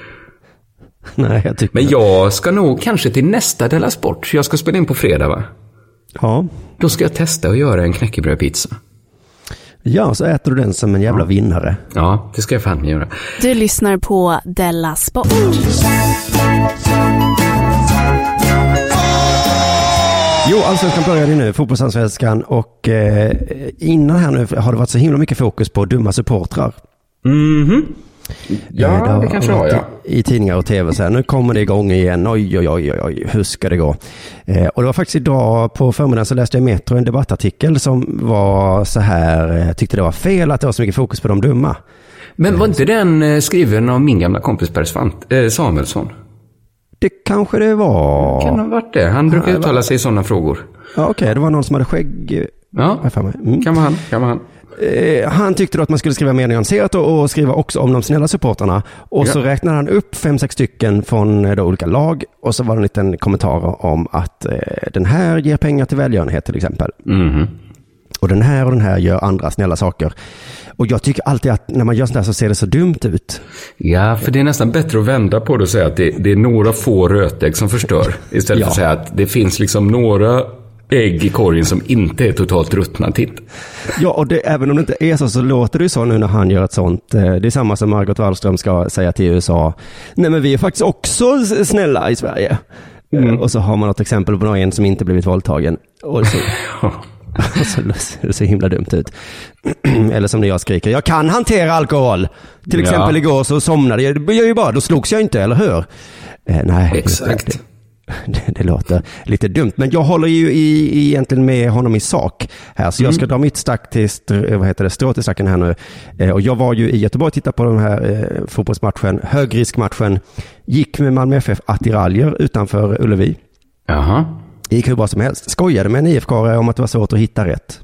S3: <laughs>
S1: nej, jag tycker
S3: Men jag ska nog kanske till nästa Della Sport. Jag ska spela in på fredag va?
S1: Ja.
S3: Då ska jag testa att göra en knäckebrödpizza.
S1: Ja, så äter du den som en jävla vinnare.
S3: Ja, det ska jag fan göra.
S4: Du lyssnar på Della Sport.
S1: Jo, allsvenskan började ju nu, fotbollsallsvenskan. Och eh, innan här nu har det varit så himla mycket fokus på dumma supportrar.
S3: Ja,
S1: Eh,
S3: det kanske det har,
S1: varit
S3: ja.
S1: I, I tidningar och tv så här, nu kommer det igång igen, oj oj oj oj, hur ska det gå? Eh, och det var faktiskt idag på förmiddagen så läste jag i Metro en debattartikel som var så här, eh, tyckte det var fel att det var så mycket fokus på de dumma.
S3: Men var inte den skriven av min gamla kompis Per Svant, eh, Samuelsson?
S1: Det kanske det var.
S3: Kan ha varit det. Han brukar
S1: det
S3: uttala sig i sådana frågor.
S1: Ja, Okej, det var någon som hade skägg.
S3: Ja,
S1: har jag. Mm.
S3: kan vara han. Kan vara han.
S1: Eh, han tyckte då att man skulle skriva mer nyanserat och, och skriva också om de snälla supportrarna. Och så
S3: Ja.
S1: räknade han upp fem, sex stycken från eh, då olika lag. Och så var det en liten kommentar om att eh, den här ger pengar till välgörenhet till exempel.
S3: Mhm.
S1: Och den här och den här gör andra snälla saker. Och jag tycker alltid att när man gör sånt här så ser det så dumt ut.
S3: Ja, för det är nästan bättre att vända på det och säga att det, det är några få rötägg som förstör. <laughs> Istället
S1: Ja.
S3: för att säga att det finns liksom några ägg i korgen som inte är totalt ruttna. Titt.
S1: Ja, och det, även om det inte är så, så låter det ju så nu när han gör ett sånt. eh, Det är samma som Margot Wallström ska säga till USA. Nej, men vi är faktiskt också snälla i Sverige. Eh, Och så har man något exempel på någon som inte blivit våldtagen. Och så, och <laughs> <laughs> så ser det så himla dumt ut. <clears throat> Eller som när jag skriker, jag kan hantera alkohol. Till exempel
S3: Ja.
S1: igår så somnade jag, gör ju bara, då slogs jag inte, eller hur? Eh, nej,
S3: Exakt. <laughs>
S1: Det, låter lite dumt, men jag håller ju i, egentligen med honom i sak här, så jag ska dra mitt stack till, str- vad heter det, strå till stacken här nu. Eh, och jag var ju i Göteborg och tittade på den här eh, fotbollsmatchen, högriskmatchen, gick med Malmö FF attiraljer utanför Ullevi.
S3: Jaha.
S1: Gick hur bra som helst. Skojade med en IFK om att det var svårt att hitta rätt.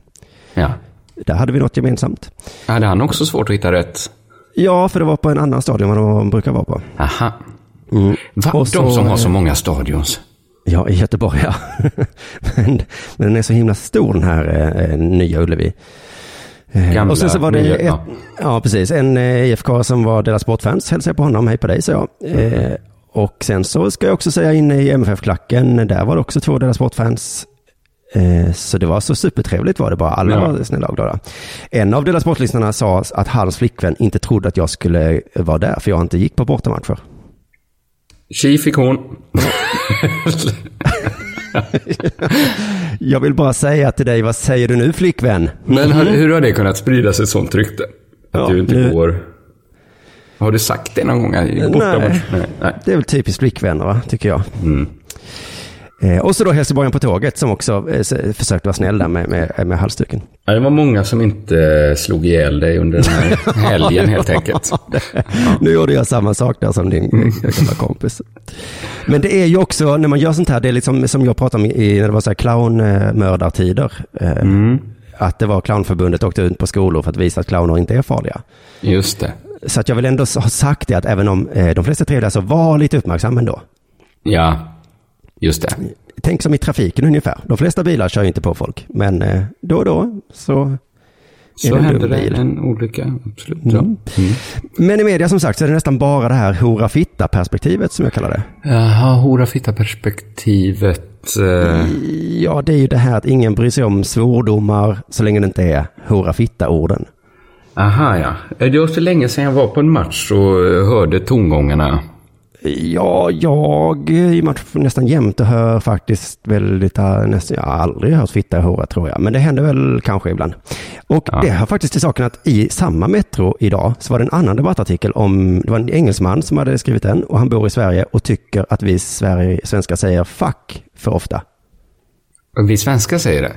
S3: Ja.
S1: Där hade vi något gemensamt.
S3: Hade han också svårt att hitta rätt?
S1: Ja, för det var på en annan stadion än vad de brukar vara på.
S3: Aha.
S1: Mm.
S3: Va?
S1: Och så,
S3: De som har
S1: eh,
S3: så många stadions.
S1: Ja, i Göteborg ja. <laughs> men, men den är så himla stor den här eh, nya Ullevi. Eh,
S3: Gamla,
S1: och sen så var det
S3: nya,
S1: ett,
S3: ja.
S1: ja. precis, en eh, IFK som var deras sportfans, hälsade jag på honom, hej på dig, så jag. Eh, och sen så ska jag också säga in i MFF-klacken, där var det också två deras sportfans. Eh, så det var så supertrevligt var det bara, alla
S3: Ja.
S1: var snälla och glada. En av deras sportlyssnarna sa att hans flickvän inte trodde att jag skulle vara där, för jag inte gick på bortamatcher.
S3: Tji fick hon.
S1: Jag vill bara säga till dig, vad säger du nu flickvän?
S3: Men har, hur har det kunnat sprida sig ett sånt rykte? Att
S1: Ja,
S3: du inte
S1: nu-
S3: går... Har du sagt det någon gång?
S1: Nej.
S3: Nej. Nej.
S1: Det är väl typiskt flickvänner, va? tycker jag.
S3: Mm.
S1: Eh, och så då hälsoborgaren på tåget som också eh, försökte vara snäll där med, med, med halsduken.
S3: Ja, det var många som inte slog ihjäl dig under den här <laughs> helgen helt enkelt. <laughs>
S1: Nu gjorde jag samma sak där som din eh, gamla kompis. Men det är ju också, när man gör sånt här, det är liksom som jag pratade om i, när det var så här clownmördartider. Eh,
S3: Mm.
S1: Att det var clownförbundet åkte ut på skolor för att visa att clowner inte är farliga.
S3: Just det.
S1: Så att jag vill ändå ha sagt det att även om eh, de flesta är trevliga så var lite uppmärksam ändå.
S3: Ja, just det.
S1: Tänk som i trafiken ungefär. De flesta bilar kör ju inte på folk, men eh, då och då så
S3: Så
S1: det en
S3: hände
S1: dum
S3: det en olycka. Absolut. Ja. Mm.
S1: Men i media som sagt så är det nästan bara det här hora fitta perspektivet som jag kallar det.
S3: Jaha, hora fitta perspektivet. Eh,
S1: Ja, det är ju det här att ingen bryr sig om svordomar så länge det inte är hora fitta orden.
S3: aha, ja. Det var så länge sedan jag var på en match och eh, hörde tongångarna.
S1: Ja, jag i match nästan jämt hör faktiskt väldigt, äh, nästan, jag har aldrig hört fitta och hora tror jag, men det händer väl kanske ibland. Och
S3: Ja.
S1: det hör faktiskt till saken att i samma Metro idag så var det en annan debattartikel om, det var en engelsman som hade skrivit den och han bor i Sverige och tycker att vi Sverige, svenskar säger fuck för ofta.
S3: Vi svenskar säger det.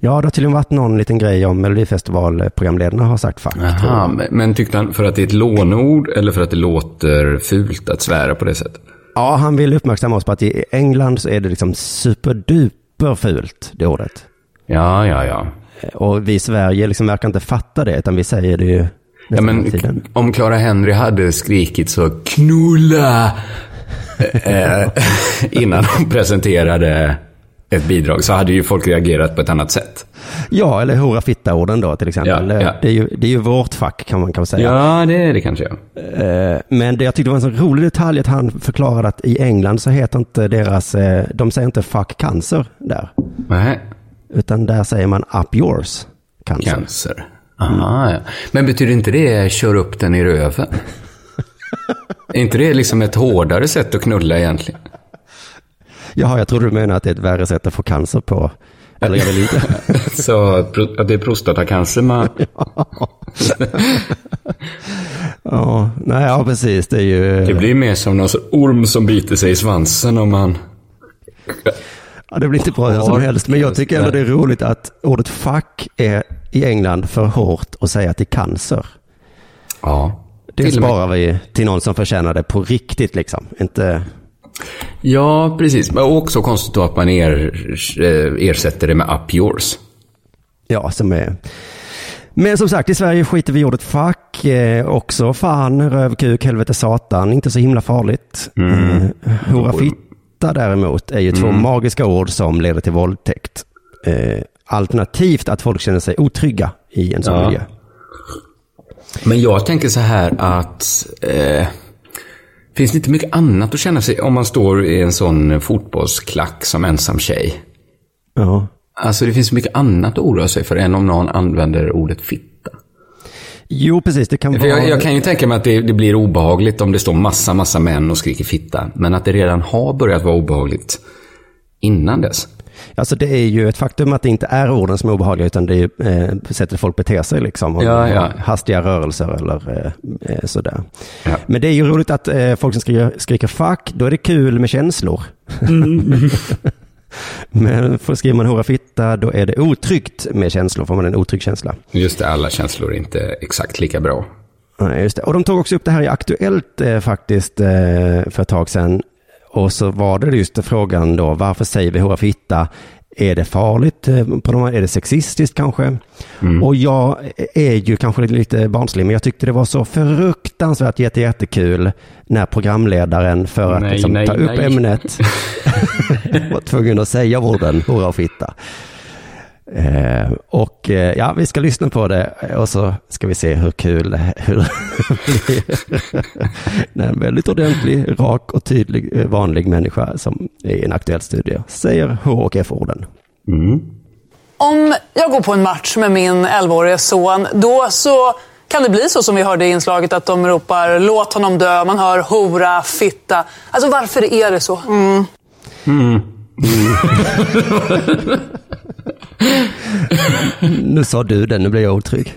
S1: Ja, det har tydligen varit någon liten grej om Melodifestivalprogramledarna har sagt fuck.
S3: Aha, men, men tyckte han för att det är ett låneord eller för att det låter fult att svära på det sättet?
S1: Ja, han vill uppmärksamma oss på att i England så är det liksom superduper fult, det ordet.
S3: Ja, ja, ja.
S1: Och vi i Sverige liksom verkar inte fatta det, utan vi säger det ju
S3: Ja, men om Clara Henry hade skrikit så knulla <laughs> eh, innan hon presenterade ett bidrag så hade ju folk reagerat på ett annat sätt.
S1: Ja, eller hora fitta-orden då till exempel.
S3: Ja, ja.
S1: Det, är ju, det är ju vårt fack kan man kanske säga.
S3: Ja, det är det kanske.
S1: Eh, Men det jag tyckte var en så rolig detalj att han förklarade att i England så heter inte deras, eh, de säger inte fuck cancer där.
S3: Nej,
S1: Utan där säger man up yours cancer.
S3: cancer. Aha, ja. Men betyder inte det kör upp den i röven? <laughs> är inte det liksom ett hårdare sätt att knulla egentligen?
S1: Jaha, jag trodde du menade att det är ett värre sätt att få cancer på. Eller jag vill inte.
S3: Så det är prostatacancer man... <laughs>
S1: ja, nej, ja, precis. Det är ju...
S3: Det blir mer som någon orm som biter sig i svansen om man...
S1: Ja, det blir inte bra hur som helst, men jag tycker ändå det är roligt att ordet fuck är i England för hårt att säga till cancer.
S3: Ja.
S1: Det sparar vi till någon som förtjänar det på riktigt liksom. Inte...
S3: Ja, precis. Men också konstigt då att man er, eh, ersätter det med up yours.
S1: Ja, som är... Men som sagt, i Sverige skiter vi i ordet fuck. Eh, också fan, röv, kuk, helvete, satan. Inte så himla farligt. Mm. hora, fitta däremot är ju två magiska ord som leder till våldtäkt. Eh, alternativt att folk känner sig otrygga i en sån
S3: Ja.
S1: miljö.
S3: Men jag tänker så här att... Eh, finns det inte mycket annat att känna sig om man står i en sån fotbollsklack som ensam tjej?
S1: Ja.
S3: Alltså det finns mycket annat att oroa sig för än om någon använder ordet fitta.
S1: Jo, precis. Det kan vara...
S3: jag, jag kan ju tänka mig att det, det blir obehagligt om det står massa, massa män och skriker fitta. Men att det redan har börjat vara obehagligt innan dess.
S1: Alltså det är ju ett faktum att det inte är orden som är obehagliga utan det är eh, sättet folk beter sig liksom. Om
S3: Ja, ja.
S1: Hastiga rörelser eller eh, eh, sådär.
S3: Ja.
S1: Men det är ju roligt att eh, folk som skriker, skriker fuck, då är det kul med känslor. <laughs> Men för skriver man hora fitta, då är det otryggt med känslor, får man en otrygg känsla.
S3: Just det, alla känslor är inte exakt lika bra.
S1: Ja, just det. Och de tog också upp det här i Aktuellt eh, faktiskt eh, för ett tag sedan. Och så var det just frågan då, varför säger vi hora fitta? Är det farligt? eh, På de, är det sexistiskt kanske? Och jag är ju kanske lite barnslig, men jag tyckte det var så fruktansvärt jätte, jättekul när programledaren för att
S3: Nej,
S1: liksom,
S3: nej,
S1: ta upp
S3: nej.
S1: ämnet <laughs> var tvungen att säga orden hora och fitta. Eh, och eh, ja, vi ska lyssna på det och så ska vi se hur kul det <laughs> hur <laughs> blir. När en väldigt ordentlig, rak och tydlig eh, vanlig människa som är i en aktuell studie säger H och F-orden.
S5: Om jag går på en match med min 11-årige son, då så kan det bli så som vi hörde i inslaget att de ropar låt honom dö, man hör hora, fitta. Alltså varför är det så? <laughs>
S1: Nu sa du det, nu blir jag otrygg.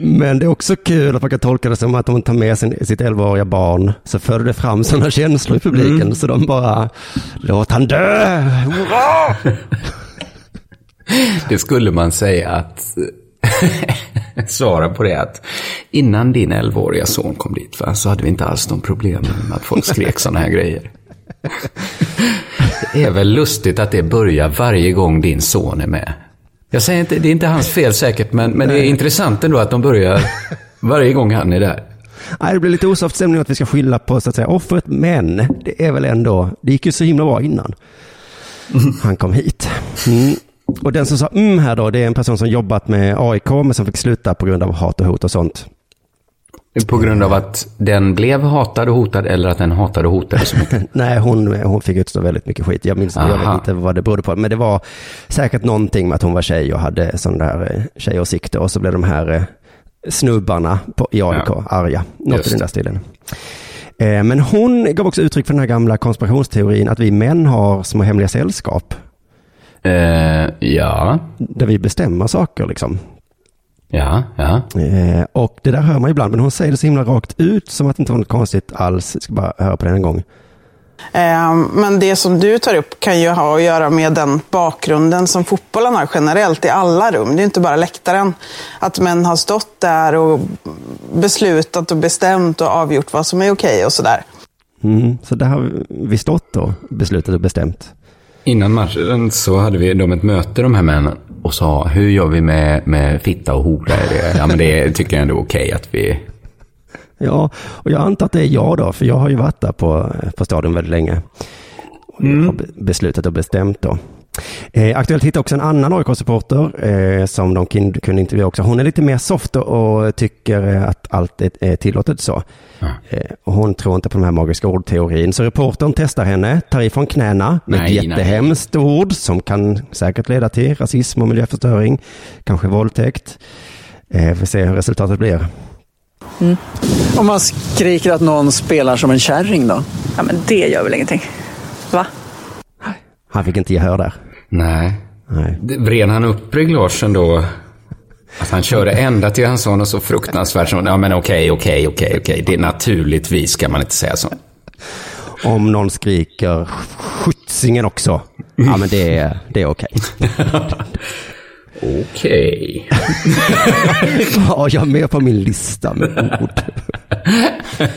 S1: Men det är också kul att man kan tolka det som att om man tar med sin, sitt 11-åriga barn så föder det fram sådana känslor i publiken så de bara låt han dö! Hurra!
S3: Det skulle man säga att <laughs> svara på det att innan din 11-åriga son kom dit va, så hade vi inte alls de problemen med att folk skrek sådana här grejer. Det är väl lustigt att det börjar varje gång din son är med. Jag säger inte, det är inte hans fel säkert, men, men det är intressant ändå att de börjar varje gång han är där.
S1: Nej, det blir lite osoft stämning att vi ska skylla på så att säga offret, men det är väl ändå, det gick ju så himla bra innan han kom hit. Mm. Och den som sa mm här då, det är en person som jobbat med AIK men som fick sluta på grund av hat och hot och sånt.
S3: På grund av att den blev hatad och hotad eller att den hatade och hotade så mycket. <laughs>
S1: Nej, hon, hon fick utstå väldigt mycket skit. Jag minns jag vet inte vad det berodde på. Men det var säkert någonting med att hon var tjej och hade sådana där eh, tjejåsikter. Och så blev de här eh, snubbarna på, i AIK
S3: Ja.
S1: arga. Något
S3: Just
S1: i den där stilen. Eh, Men hon gav också uttryck för den här gamla konspirationsteorin att vi män har små hemliga sällskap.
S3: Eh, ja,
S1: Där vi bestämmer saker liksom.
S3: Ja, ja.
S1: Eh, Och det där hör man ibland. Men hon säger det så himla rakt ut som att det inte var något konstigt alls. Jag ska bara höra på den en gång.
S6: Eh, Men det som du tar upp kan ju ha att göra med den bakgrunden som fotbollen har generellt i alla rum. Det är inte bara läktaren. Att män har stått där och beslutat och bestämt och avgjort vad som är okej och sådär.
S1: Mm. Så där har vi stått då, beslutat och bestämt.
S3: Innan matchen så hade vi de ett möte, de här männen, och sa hur gör vi med, med fitta och hora? Ja, men det tycker jag ändå är okej att vi...
S1: Ja, och jag antar att det är jag då, för jag har ju varit där på, på stadion väldigt länge. Och jag har be- beslutat och bestämt då. Eh, Aktuellt hittade också en annan AIK-supporter eh, som de kunde intervjua också. Hon är lite mer soft och, tycker eh, att allt är, är tillåtet så. Eh, och hon tror inte på den här magiska ordteorin. Så reportern testar henne, tar ifrån knäna med
S3: Nej,
S1: ett jättehemskt ord som kan säkert leda till rasism och miljöförstöring, kanske våldtäkt. Eh, vi får se hur resultatet blir.
S7: Om man skriker att någon spelar som en kärring då?
S8: Ja, men det gör väl ingenting? Va?
S1: Han fick inte gehör där.
S3: Nej.
S1: Nej.
S3: Vred han upp reglagen då? Att han körde ända till han sa något så fruktansvärt som, ja men okej, okej, okej, okej. Det är naturligtvis ska man inte säga så.
S1: Om någon skriker skjutsingen också, ja men det är, det är okej. <laughs>
S3: Okej. <laughs>
S1: Ja, jag är med på min lista med ord. <laughs>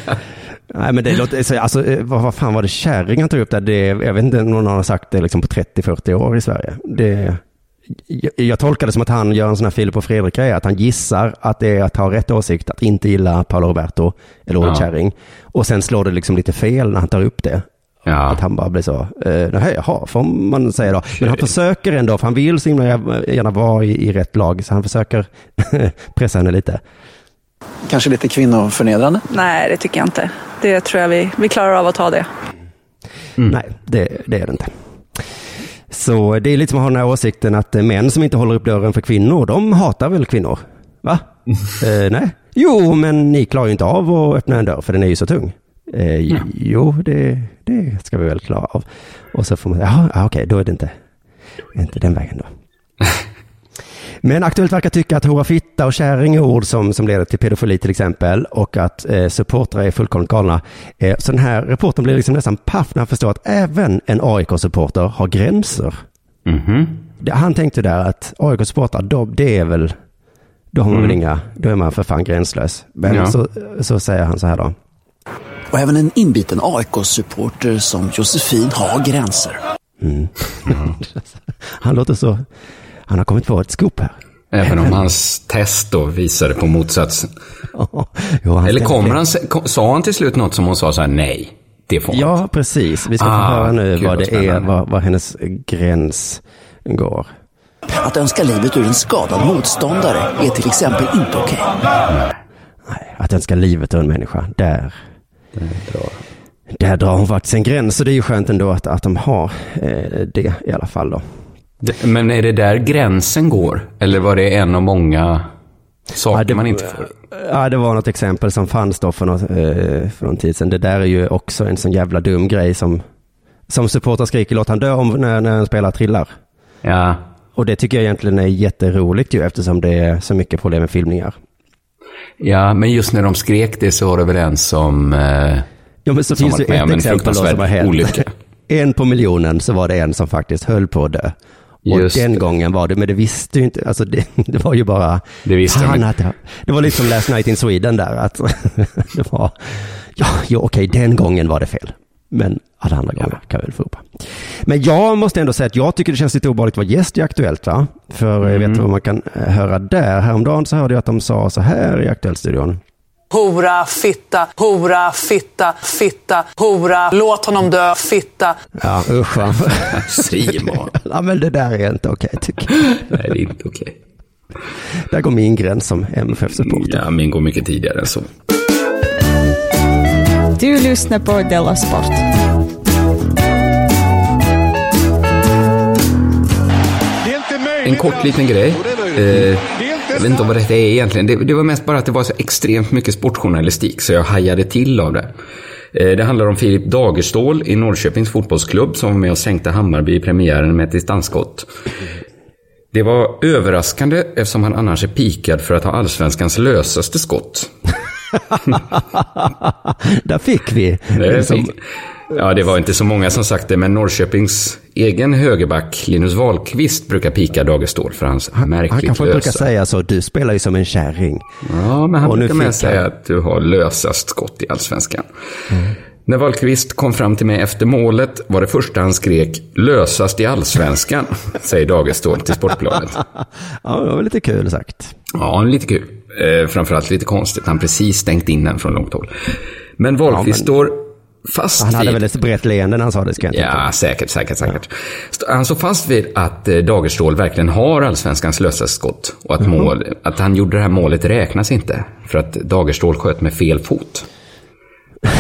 S1: Nej men det låter, så, alltså eh, vad, vad fan var det kärring han tog upp där? Det, jag vet inte om någon har sagt det liksom på 30-40 år i Sverige. Det, jag, jag tolkar det som att han gör en sån här Filip och Fredrik-grej, att han gissar att det är att ha rätt åsikt, att inte gilla Paolo Roberto eller ordet
S3: Ja.
S1: kärring. Och sen slår det liksom lite fel när han tar upp det.
S3: Ja.
S1: Att han bara blir så, eh, nej, jaha, får man säga då. Men han försöker ändå, för han vill så himla gärna vara i, i rätt lag, så han försöker <laughs> pressa henne lite.
S7: Kanske lite kvinnoförnedrande?
S8: Nej, det tycker jag inte. Det tror jag vi, vi klarar av att ta det.
S1: Nej, det, det är det inte. Så det är lite som att ha den här åsikten att eh, män som inte håller upp dörren för kvinnor, de hatar väl kvinnor? Va? <laughs> eh, nej. Jo, men ni klarar ju inte av att öppna en dörr för den är ju så tung. Eh, Jo, det, det ska vi väl klara av. Och så får man, jaha, ja, okej, då är det inte, inte den vägen då. <laughs> Men Aktuellt verkar tycka att hora fitta och kärring är ord som, som leder till pedofili till exempel och att eh, supportrar är fullkomligt galna. Eh, så den här reporten blir liksom nästan paff när han förstår att även en AIK-supporter har gränser.
S3: Mhm.
S1: Det, han tänkte där att AIK-supportrar, de- det är väl, då har man väl inga, då är man för fan gränslös. Men
S3: Ja.
S1: så, så säger han så här då.
S9: Och även en inbiten AIK-supporter som Josefin har gränser. <laughs>
S1: Han låter så, han har kommit på ett scoop här.
S3: Även om hans test då visade på motsatsen. <laughs>
S1: Jo, han
S3: Eller kommer han, sa han till slut något som hon sa så här, nej, det får man inte.
S1: Ja, precis. Vi ska få
S3: Ah,
S1: höra nu
S3: gud,
S1: vad det är,
S3: spännande.
S1: vad, vad hennes gräns går.
S9: Att önska livet ur en skadad motståndare är till exempel inte okej.
S1: Nej, att önska livet ur en människa, där, där drar hon faktiskt en gräns. Så det är ju skönt ändå att, att de har eh, det i alla fall då.
S3: Men är det där gränsen går? Eller var det en av många saker
S1: Ja, det-
S3: man inte får?
S1: Ja, det var något exempel som fanns då för, något, eh, för någon tid sedan. Det där är ju också en sån jävla dum grej som, som supportrar skriker låt han dö om när, när en spelare trillar.
S3: Ja,
S1: Och det tycker jag egentligen är jätteroligt ju eftersom det är så mycket problem med filmningar.
S3: ja, men just när de skrek det så var det väl en som... Eh,
S1: Ja, men så finns
S3: med
S1: ett exempel då som har hänt.
S3: olycka. <laughs>
S1: En på miljonen så var det en som faktiskt höll på att dö. Och
S3: Just
S1: den
S3: det.
S1: gången var det, men det visste ju inte, alltså det, <laughs> det var ju bara,
S3: Det visste de
S1: fan
S3: inte.
S1: att det, var liksom Last Night in Sweden där, att <laughs> det var, ja, ja okej, den gången var det fel. Men alla andra gånger kan vi väl få upp. Men jag måste ändå säga att jag tycker det känns lite obehagligt att vara gäst i Aktuellt, va? För jag
S3: Mm.
S1: vet vad man kan eh, höra där. Häromdagen så hörde jag att de sa så här i Aktuellt-studion.
S5: Hora, fitta, hora, fitta, fitta, hora, låt honom dö, fitta.
S1: Ja, usch va?
S3: Simon. <laughs>
S1: ja, men det där är inte okej tycker jag.
S3: Nej, det är inte okej.
S1: Där går min gräns som MFF-supporter.
S3: Ja, min går mycket tidigare än så.
S10: Du lyssnar på Della Sport.
S3: En kort liten grej. Eh, jag vet inte vad detta är egentligen. Det, det var mest bara att det var så extremt mycket sportjournalistik så jag hajade till av det. Eh, det handlar om Filip Dagerstål i Norrköpings fotbollsklubb som var med och sänkte Hammarby i premiären med ett distansskott. Det var överraskande eftersom han annars är pikad för att ha allsvenskans lösaste skott. <laughs>
S1: Där fick vi.
S3: Det
S1: Liksom,
S3: fick- Ja, det var inte så många som sagt det, men Norrköpings egen högerback Linus Wahlqvist brukar pika Dagerstål för hans
S1: han
S3: märkligt
S1: kanske brukar säga så, du spelar ju som en kärring.
S3: Ja, men han
S1: Och
S3: brukar med
S1: han-
S3: säga att du har lösast skott i allsvenskan.
S1: Mm.
S3: När Wahlqvist kom fram till mig efter målet var det första han skrek lösast i allsvenskan, <laughs> säger Dagerstål till Sportbladet. <laughs>
S1: Ja, det var lite kul sagt.
S3: Ja, lite kul. Eh, framförallt lite konstigt. Han precis stängt in den från långt håll. Men Wahlqvist
S1: Ja, men-
S3: står fast
S1: Han hade
S3: vid...
S1: väl ett brett leende när han sa det, ska jag
S3: Ja, säkert, säkert, säkert. Han står fast vid att eh, Dagerstål verkligen har allsvenskans lösaste skott. Och att, mål, att han gjorde det här målet räknas inte. För att Dagerstål sköt med fel fot.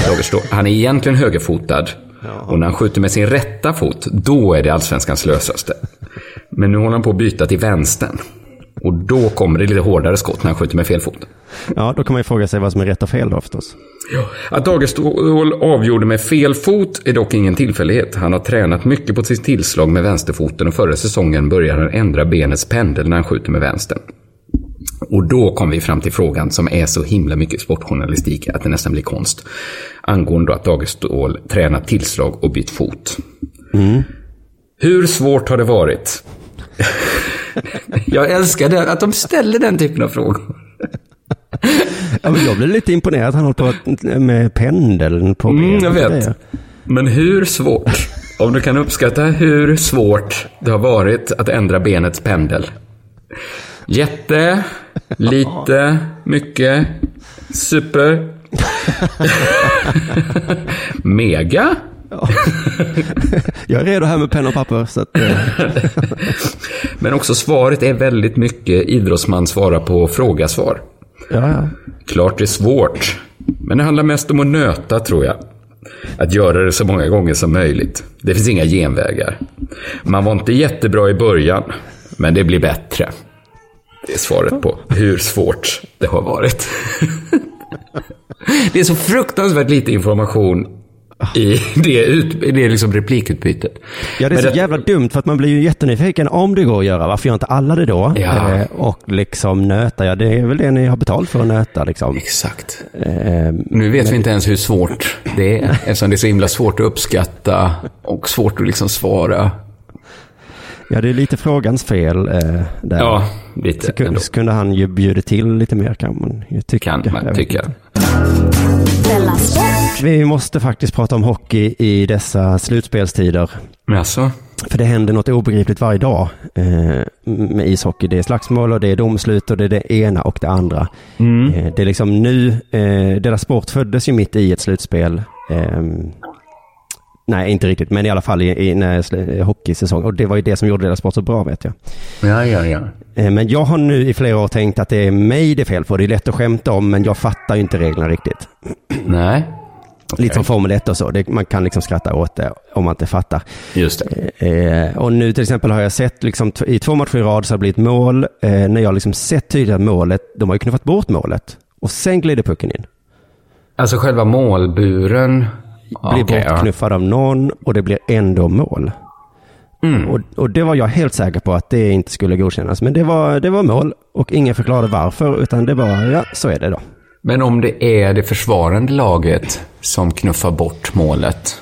S3: Dagerstål, <laughs> han är egentligen högerfotad. Och när han skjuter med sin rätta fot, då är det allsvenskans lösaste. Men nu håller han på att byta till vänstern. Och då kommer det lite hårdare skott när han skjuter med fel fot.
S1: Ja, då kan man ju fråga sig vad som är rätt och fel då förstås.
S3: Att Dagerstål avgjorde med fel fot är dock ingen tillfällighet. Han har tränat mycket på sitt tillslag med vänsterfoten och förra säsongen började han ändra benets pendel när han skjuter med vänstern. Och då kom vi fram till frågan som är så himla mycket sportjournalistik att det nästan blir konst. Angående att Dagerstål tränat tillslag och bytt fot. Hur svårt har det varit? Jag älskar det, att de ställer den typen av frågor.
S1: Ja, men jag blev lite imponerad att han håller på med pendeln på
S3: Mm,
S1: benet
S3: jag
S1: och
S3: vet. Men hur svårt, om du kan uppskatta hur svårt det har varit att ändra benets pendel. Jätte, lite, mycket, super, <laughs> mega. <laughs>
S1: Jag är redo här med penna och papper. Så att, eh, <laughs>
S3: Men också svaret är väldigt mycket idrottsman svarar på fråga-svar.
S1: ja, ja.
S3: Klart det är svårt, men det handlar mest om att nöta tror jag. Att göra det så många gånger som möjligt. Det finns inga genvägar. Man var inte jättebra i början, men det blir bättre. Det är svaret på hur svårt det har varit. <laughs> Det är så fruktansvärt lite information i det, ut, det liksom replikutbytet.
S1: Ja, det är
S3: Men
S1: så jävla dumt för att man blir ju jättenyfiken om det går att göra. Varför gör inte alla det då?
S3: Ja.
S1: Eh, och liksom nöta, ja det är väl det ni har betalt för att nöta liksom.
S3: Exakt.
S1: Eh,
S3: Nu vet vi inte ens hur svårt det är, eftersom det är så himla svårt att uppskatta och svårt att liksom svara.
S1: Ja, det är lite frågans fel eh, där.
S3: Ja, lite
S1: så, kunde, så kunde han ju bjuda till lite mer kan man tycka.
S3: Kan man tycka.
S1: Vi måste faktiskt prata om hockey i dessa slutspelstider.
S3: Alltså,
S1: För det händer något obegripligt varje dag eh, med ishockey. Det är slagsmål och det är domslut och det är det ena och det andra.
S3: Mm.
S1: Eh, det är liksom nu, eh, Della Sport föddes ju mitt i ett slutspel. Nej, inte riktigt, men i alla fall i, i när hockeysäsong. Och det var ju det som gjorde Della Sport så bra vet jag.
S3: ja, ja, ja.
S1: Eh, men jag har nu i flera år tänkt att det är mig det är fel på. Det är lätt att skämta om, men jag fattar ju inte reglerna riktigt.
S3: Nej,
S1: Lite som Formel 1 och så. Det, man kan liksom skratta åt det om man inte fattar.
S3: just det.
S1: Eh, och nu till exempel har jag sett liksom, i två matcher i rad så har det blivit mål. Eh, när jag liksom sett tydligt att målet, de har ju knuffat bort målet. Och sen glider pucken in.
S3: Alltså själva målburen.
S1: Blir
S3: ja.
S1: bortknuffad av någon och det blir ändå mål.
S3: Mm.
S1: Och, och det var jag helt säker på att det inte skulle godkännas. Men det var, det var mål och ingen förklarade varför. Utan det var, ja så är det då.
S3: Men om det är det försvarande laget som knuffar bort målet,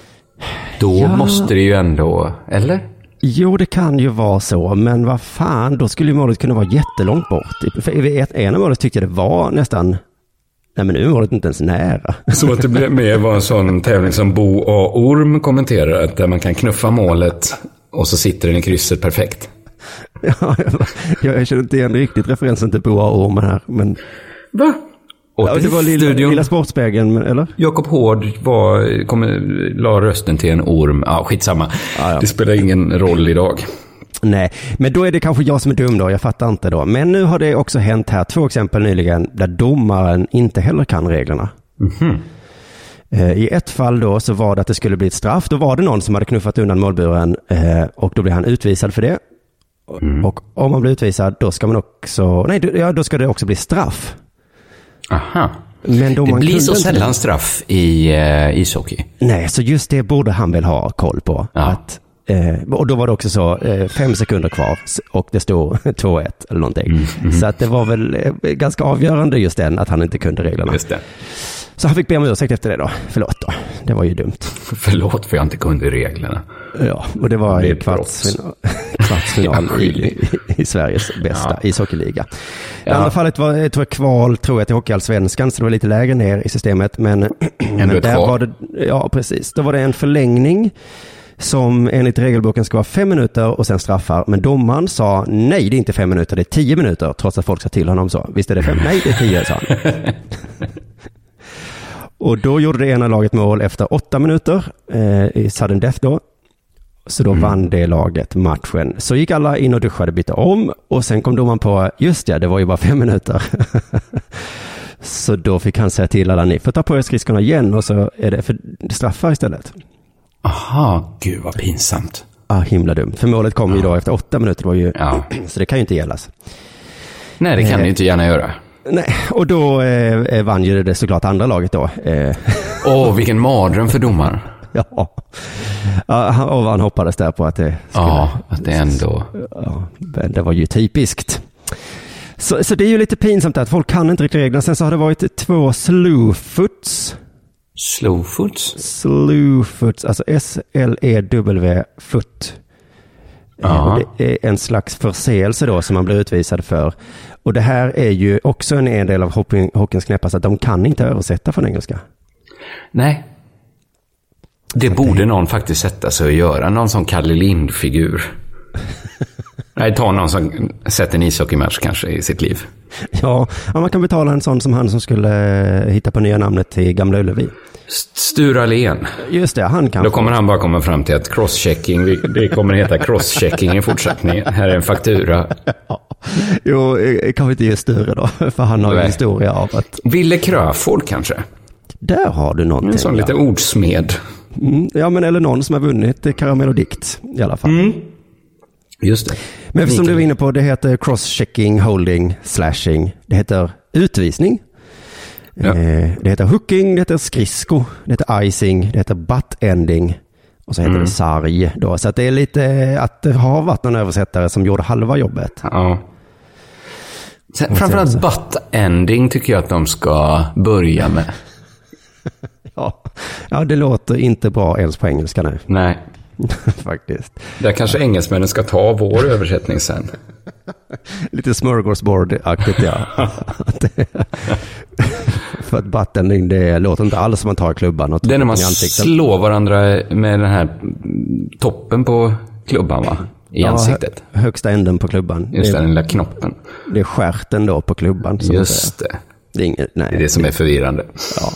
S3: då
S1: Ja.
S3: måste det ju ändå, eller?
S1: Jo, det kan ju vara så, men vad fan, då skulle ju målet kunna vara jättelångt bort. För ett- ena målet tyckte jag det var nästan, nej men nu är målet inte ens nära.
S3: Så att det blev med var en sån tävling som Bo A. Orm kommenterar, att där man kan knuffa målet och så sitter den i krysset perfekt. <laughs>
S1: Ja, jag, jag känner inte igen riktigt referensen till Boa Ormen här, men
S3: Va? Och
S1: ja, det var lilla,
S3: studion.
S1: lilla Sportspegeln, eller?
S3: Jakob Hård var, kom, la rösten till en orm. Ja, skitsamma.
S1: Ja, ja.
S3: Det spelar ingen roll idag.
S1: Nej, men då är det kanske jag som är dum då, jag fattar inte då. Men nu har det också hänt här två exempel nyligen där domaren inte heller kan reglerna. Eh, I ett fall då så var det att det skulle bli ett straff. Då var det någon som hade knuffat undan målburen eh, och då blev han utvisad för det. Och om man blir utvisad då ska man också, nej då- ja, då ska det också bli straff.
S3: Aha.
S1: Men
S3: Det
S1: domaren
S3: blir
S1: kunde
S3: så
S1: inte
S3: sällan straff i uh, ishockey.
S1: Nej, så just det borde han väl ha koll på.
S3: Ja.
S1: Att, eh, och då var det också så, eh, fem sekunder kvar och det stod <laughs> 2-1 eller någonting.
S3: Mm,
S1: Så att det var väl eh, ganska avgörande just den, att han inte kunde reglerna. Så han fick be om ursäkt efter det då. Förlåt då. Det var ju dumt. <laughs>
S3: Förlåt för jag inte kunde reglerna.
S1: Ja, och det var
S3: ett <laughs>
S1: kvartsfinal, kvartsfinal i, i, i Sveriges bästa
S3: Ja.
S1: ishockeyliga. Det
S3: Ja.
S1: andra fallet var tror jag, kval, tror jag, till Hockeyallsvenskan, så det var lite lägre ner i systemet. Men, <clears throat> men där
S3: kval.
S1: var det, ja precis, då var det en förlängning som enligt regelboken ska vara fem minuter och sen straffar. Men domaren sa nej, det är inte fem minuter, det är tio minuter, trots att folk sa till honom så. Visst är det fem? Nej, det är tio, sa han. <laughs> Och då gjorde det ena laget mål efter åtta minuter eh, i sudden death då. Så då vann det laget matchen. Så gick alla in och duschade, bytte om och sen kom domaren på, just ja, det var ju bara fem minuter. <laughs> så då fick han säga till alla, ni får ta på er skridskorna igen och så är det för straffar istället.
S3: Aha, gud vad pinsamt.
S1: Ah, himla dumt. För målet kom ju då efter åtta minuter, det var ju,
S3: Ja. <clears throat>
S1: så det kan ju inte gällas.
S3: Nej, det kan du inte gärna göra.
S1: Nej, och då eh, vann ju det såklart andra laget då. Eh,
S3: Åh, <laughs> vilken mardröm för domaren.
S1: ja. ja, han- och han hoppades där på att det skulle
S3: Ja, att det ändå...
S1: Ja, det var ju typiskt. Så, så det är ju lite pinsamt att folk kan inte riktigt reglerna. Sen så har det varit två slowfoots.
S3: Slowfoots?
S1: Slowfoots, alltså S-L-E-W foot.
S3: Ja.
S1: Och Det är en slags förseelse då som man blir utvisad för. Och det här är ju också en, del av hockey- hockeyns knäppaste, att de kan inte översätta från engelska.
S3: Nej. Det borde någon faktiskt sätta sig och göra. Någon sån Kalle Lind-figur. <laughs> Nej, ta någon som sett en ishockeymatch kanske i sitt liv.
S1: Ja, ja, man kan betala en sån som han som skulle eh, hitta på nya namnet till Gamla Ullevi.
S3: St- Sture Allén.
S1: Just det, han kan
S3: Då kommer han bara komma fram till att crosschecking, det kommer heta crosschecking i fortsättningen. Här är en faktura.
S1: Jo, eh, kanske inte just Sture då, för han har ju en historia av att
S3: Ville Kröford kanske?
S1: där har du någonting.
S3: En sån
S1: ja.
S3: lite ordsmed.
S1: Mm, ja, men eller någon som har vunnit Karamell och dikt i alla fall.
S3: Mm. Just det.
S1: Men som du var inne på, det heter cross-checking, holding, slashing. Det heter utvisning.
S3: Ja.
S1: Eh, det heter hooking, det heter skridsko, det heter icing, det heter butt-ending och så heter
S3: Mm.
S1: det sarg. Då. Så att det är lite att det har varit någon översättare som gjorde halva jobbet.
S3: Ja. Sen, framförallt butt-ending tycker jag att de ska börja med. <laughs>
S1: Ja. ja, det låter inte bra ens på engelska nu.
S3: Nej. <laughs>
S1: Faktiskt.
S3: Där kanske engelsmännen ska ta vår översättning sen. <laughs>
S1: Lite smörgåsbord-aktigt ja. <laughs> För att buttending, det låter inte alls som man tar klubban och
S3: Det är när man slår varandra med den här toppen på klubban va? I
S1: Ja,
S3: ansiktet.
S1: hö- högsta änden på klubban.
S3: Just
S1: det,
S3: den lilla knoppen.
S1: det är stjärten då på klubban.
S3: Just det.
S1: Det är inget, nej.
S3: Det är det som är förvirrande.
S1: Ja.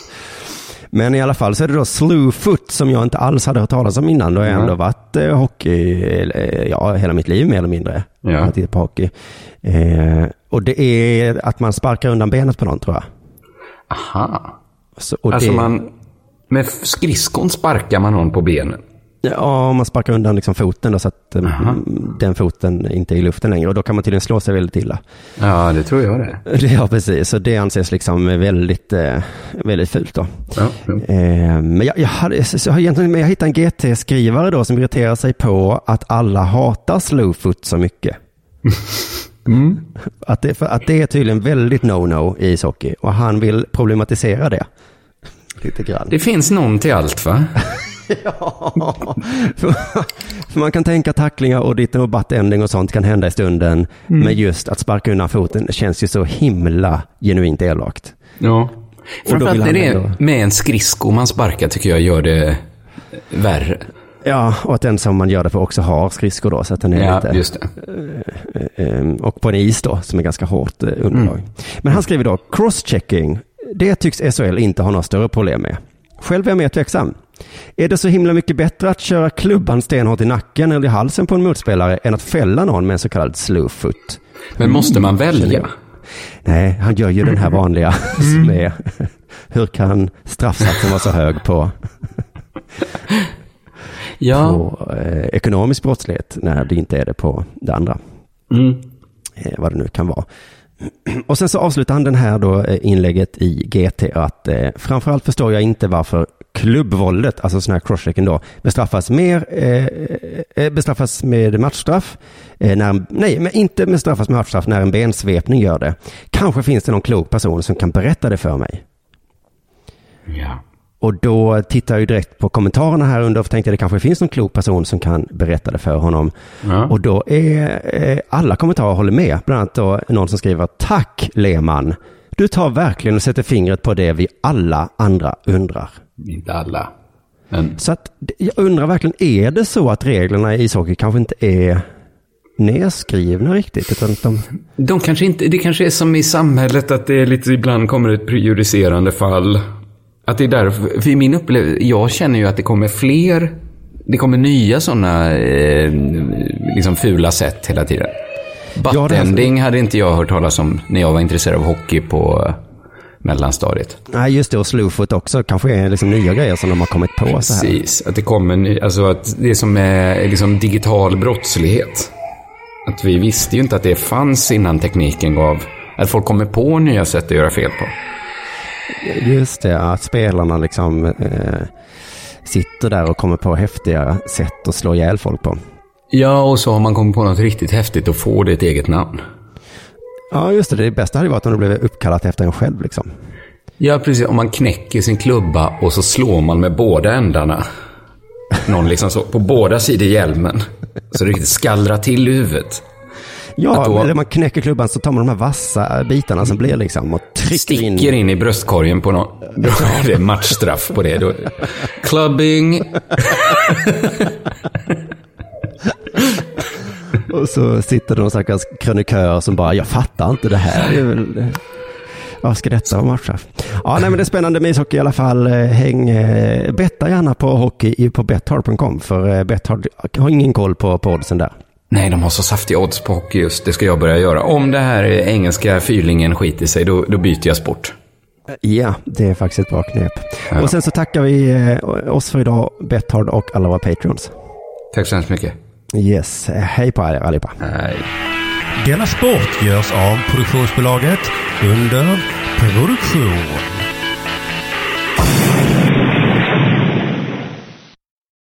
S1: Men i alla fall så är det då slewfoot som jag inte alls hade hört talas om innan. Då har jag
S3: Mm.
S1: ändå varit eh, hockey, eh, ja hela mitt liv mer eller mindre.
S3: Ja.
S1: Jag har tittat på hockey. Eh, och det är att man sparkar undan benet på någon tror jag.
S3: Aha.
S1: Så,
S3: Alltså
S1: det,
S3: man... Med skridskon sparkar man någon på benen.
S1: Ja, man sparkar undan liksom foten då, så att eh,
S3: Aha.
S1: den foten inte är i luften längre. Och då kan man tydligen slå sig väldigt illa.
S3: Ja, det tror jag det. <laughs>
S1: Ja, precis. Så det anses liksom väldigt, eh, väldigt fult då.
S3: Ja, ja.
S1: Eh, men jag, jag, hade, så jag, jag hittade en GT-skrivare då som irriterar sig på att alla hatar slowfoot så mycket. <laughs> <laughs> Att, det, att det är tydligen väldigt no-no i ishockey och han vill problematisera det. Lite grann.
S3: Det finns någon till allt va? <laughs>
S1: Ja, för, man kan tänka tacklingar och ditten och butt-ending och sånt kan hända i stunden. Men just att sparka undan foten känns ju så himla genuint elakt.
S3: Ja. Framförallt när
S1: han
S3: det är med en skridsko man sparkar tycker jag gör det värre.
S1: Ja, och att den som man gör det för också har skridskor då. Så att den är
S3: Ja,
S1: lite,
S3: just det.
S1: eh, och på en is då, som är ganska hårt eh, underlag.
S3: Mm.
S1: Men han skriver då, crosschecking, det tycks SHL inte ha några större problem med. Själv är jag mer tveksam. Är det så himla mycket bättre att köra klubban stenhårt i nacken eller i halsen på en motspelare än att fälla någon med en så kallad slowfoot?
S3: Men måste man välja?
S1: Nej, han gör ju den här vanliga <laughs> som är, hur kan straffsatsen vara så hög på,
S3: Ja.
S1: på eh, ekonomisk brottslighet när det inte är det på det andra?
S3: Mm.
S1: eh, vad det nu kan vara. Och sen så avslutar han den här då eh, inlägget i GT att eh, framförallt förstår jag inte varför klubbvåldet, alltså sån här crosschecken då, bestraffas mer, eh, eh, bestraffas med matchstraff, eh, när, nej, men inte bestraffas med matchstraff när en bensvepning gör det. Kanske finns det någon klok person som kan berätta det för mig.
S3: Ja.
S1: Och då tittar jag direkt på kommentarerna här under och tänkte att det kanske finns någon klok person som kan berätta det för honom.
S3: Ja.
S1: Och då är eh, alla kommentarer håller med. Bland annat då någon som skriver Tack Lehmann. Du tar verkligen och sätter fingret på det vi alla andra undrar.
S3: Inte alla. Men
S1: Så att jag undrar verkligen, är det så att reglerna i ishockey kanske inte är nedskrivna riktigt? Utan de,
S3: de kanske inte, det kanske är som i samhället att det är lite, ibland kommer ett prejudicerande fall. Att det är därför, för i min upplevelse, jag känner ju att det kommer fler, det kommer nya sådana eh, liksom fula sätt hela tiden.
S1: Ja,
S3: Buttending hade inte jag hört talas om när jag var intresserad av hockey på eh, mellanstadiet.
S1: nej, just det, och slowfoot också kanske är liksom nya grejer som de har kommit på.
S3: Precis, att det kommer ny, alltså att det som är liksom digital brottslighet. Att vi visste ju inte att det fanns innan tekniken gav, att folk kommer på nya sätt att göra fel på.
S1: Just det, att spelarna liksom eh, sitter där och kommer på häftiga sätt att slå ihjäl folk på.
S3: Ja, och så har man kommit på något riktigt häftigt och får det ett eget namn.
S1: Ja, just det. Det bästa hade varit om det blev uppkallat efter en själv liksom.
S3: Ja, precis. Om man knäcker sin klubba och så slår man med båda ändarna. Någon liksom så, på båda sidor hjälmen. Så det riktigt skallrar till i huvudet.
S1: Ja,
S3: Att då-
S1: eller man knäcker klubban så tar man de här vassa bitarna som blir liksom och trycker in.
S3: Sticker in i bröstkorgen på någon. Då är det matchstraff på det. Då, clubbing. <laughs>
S1: Och så sitter det någon stackars krönikör som bara, jag fattar inte det här. Det är väl, vad ska detta vara matchstraff? Ja, nej men det är spännande med ishockey i alla fall. Häng, eh, betta gärna på hockey på betthard.com för eh, Betthard har ingen koll på, på oddsen där.
S3: Nej, de har så saftiga odds på hockey just. Det ska jag börja göra. Om det här engelska fyrlingen skiter sig, då, då byter jag sport.
S1: Ja, det är faktiskt ett bra knep.
S3: Ja.
S1: Och sen så tackar vi eh, oss för idag, Betthard och alla våra patrons.
S3: Tack så hemskt mycket.
S1: Yes, eh, hej på er allihopa.
S3: Nej.
S11: Denna sport görs av produktionsbolaget under produktion.